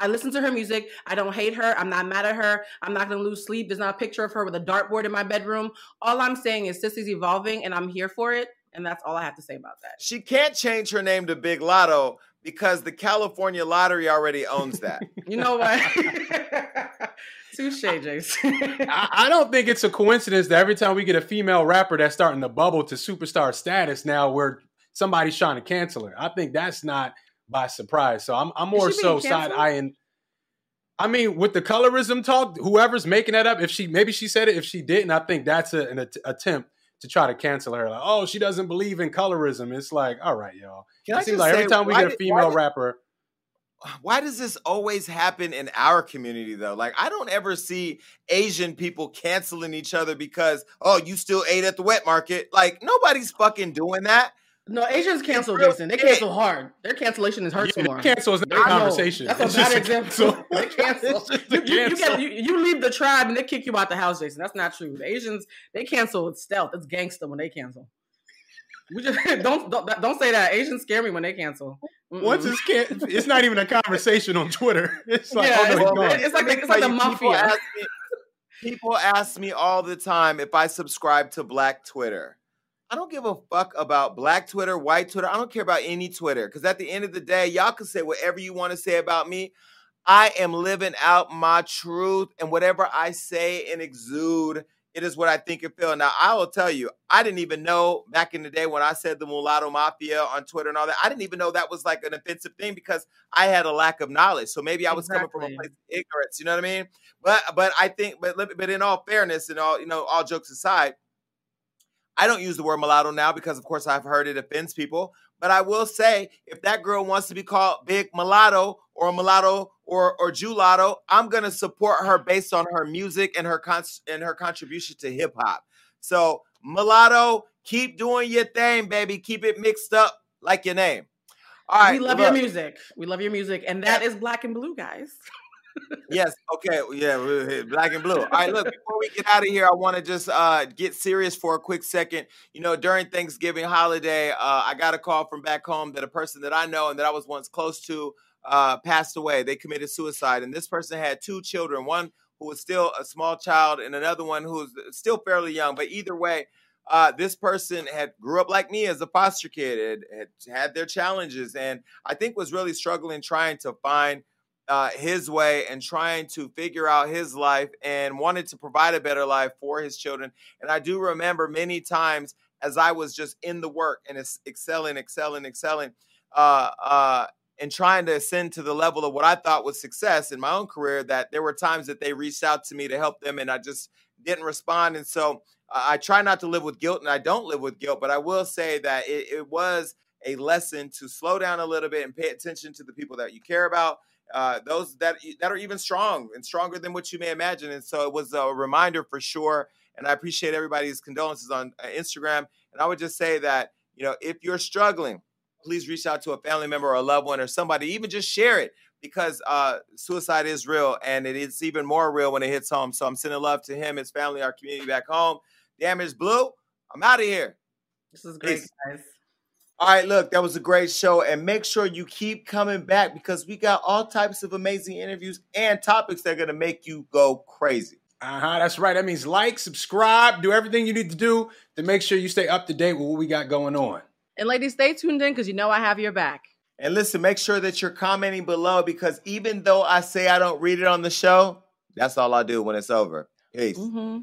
I listen to her music. I don't hate her. I'm not mad at her. I'm not going to lose sleep. There's not a picture of her with a dartboard in my bedroom. All I'm saying is Sissy's evolving and I'm here for it. And that's all I have to say about that. She can't change her name to Big Latto because the California lottery already owns that. you know what? Touche, Jason. I, I, don't think it's a coincidence that every time we get a female rapper that's starting to bubble to superstar status, now we're somebody's trying to cancel her. I think that's not by surprise. So I'm, I'm more so side eyeing. I mean, with the colorism talk, whoever's making that up, if she maybe she said it, if she didn't, I think that's a, an attempt to try to cancel her. Like, oh, she doesn't believe in colorism. It's like, all right, y'all. Can it seems like say, every time we get a female did, rapper. Why does this always happen in our community though? Like, I don't ever see Asian people canceling each other because, oh, you still ate at the wet market. Like, nobody's fucking doing that. No, Asians cancel, Jason. They cancel hard. Their cancellation is hurts yeah, more. Cancel is not a conversation. That's a bad example. they cancel. You, you, you, get, you, you, leave the tribe and they kick you out the house, Jason. That's not true. The Asians they cancel with stealth. It's gangster when they cancel. We just don't, don't don't say that. Asians scare me when they cancel. Mm-mm. Once it's can- it's not even a conversation on Twitter. It's like yeah, oh, no, it's, it's, like it's like the mafia. People ask, me, people ask me all the time if I subscribe to Black Twitter. I don't give a fuck about black Twitter, white Twitter. I don't care about any Twitter because at the end of the day, y'all can say whatever you want to say about me. I am living out my truth, and whatever I say and exude it is what I think and feel. Now, I will tell you, I didn't even know back in the day when I said the mulatto mafia on Twitter and all that, I didn't even know that was like an offensive thing because I had a lack of knowledge. So maybe I was exactly. coming from a place of ignorance, you know what I mean? But but I think but but in all fairness and all, you know, all jokes aside, I don't use the word mulatto now because of course I've heard it offends people, but I will say if that girl wants to be called big mulatto or mulatto or or Julotto, I'm gonna support her based on her music and her con- and her contribution to hip hop. So mulatto, keep doing your thing, baby. Keep it mixed up like your name. All right, we love look. your music. We love your music, and that is black and blue, guys. Yes. Okay. Yeah. Black and blue. All right. Look, before we get out of here, I want to just uh, get serious for a quick second. You know, during Thanksgiving holiday, uh, I got a call from back home that a person that I know and that I was once close to uh, passed away. They committed suicide, and this person had two children. One who was still a small child, and another one who was still fairly young. But either way, uh, this person had grew up like me as a foster kid, had had their challenges, and I think was really struggling trying to find uh, his way and trying to figure out his life and wanted to provide a better life for his children. And I do remember many times as I was just in the work and excelling, excelling, excelling, uh, uh, and trying to ascend to the level of what I thought was success in my own career, that there were times that they reached out to me to help them and I just didn't respond. And so uh, I try not to live with guilt and I don't live with guilt, but I will say that it, it was a lesson to slow down a little bit and pay attention to the people that you care about uh, those that that are even strong and stronger than what you may imagine. And so it was a reminder for sure. And I appreciate everybody's condolences on uh, Instagram. And I would just say that you know if you're struggling, please reach out to a family member or a loved one or somebody. Even just share it because uh, suicide is real and it is even more real when it hits home. So I'm sending love to him, his family, our community back home. Damage Blue. I'm out of here. This is great, Peace. guys. All right, look, that was a great show. And make sure you keep coming back because we got all types of amazing interviews and topics that are going to make you go crazy. Uh huh. That's right. That means like, subscribe, do everything you need to do to make sure you stay up to date with what we got going on. And ladies, stay tuned in because you know I have your back. And listen, make sure that you're commenting below because even though I say I don't read it on the show, that's all I do when it's over. Peace. Mm-hmm.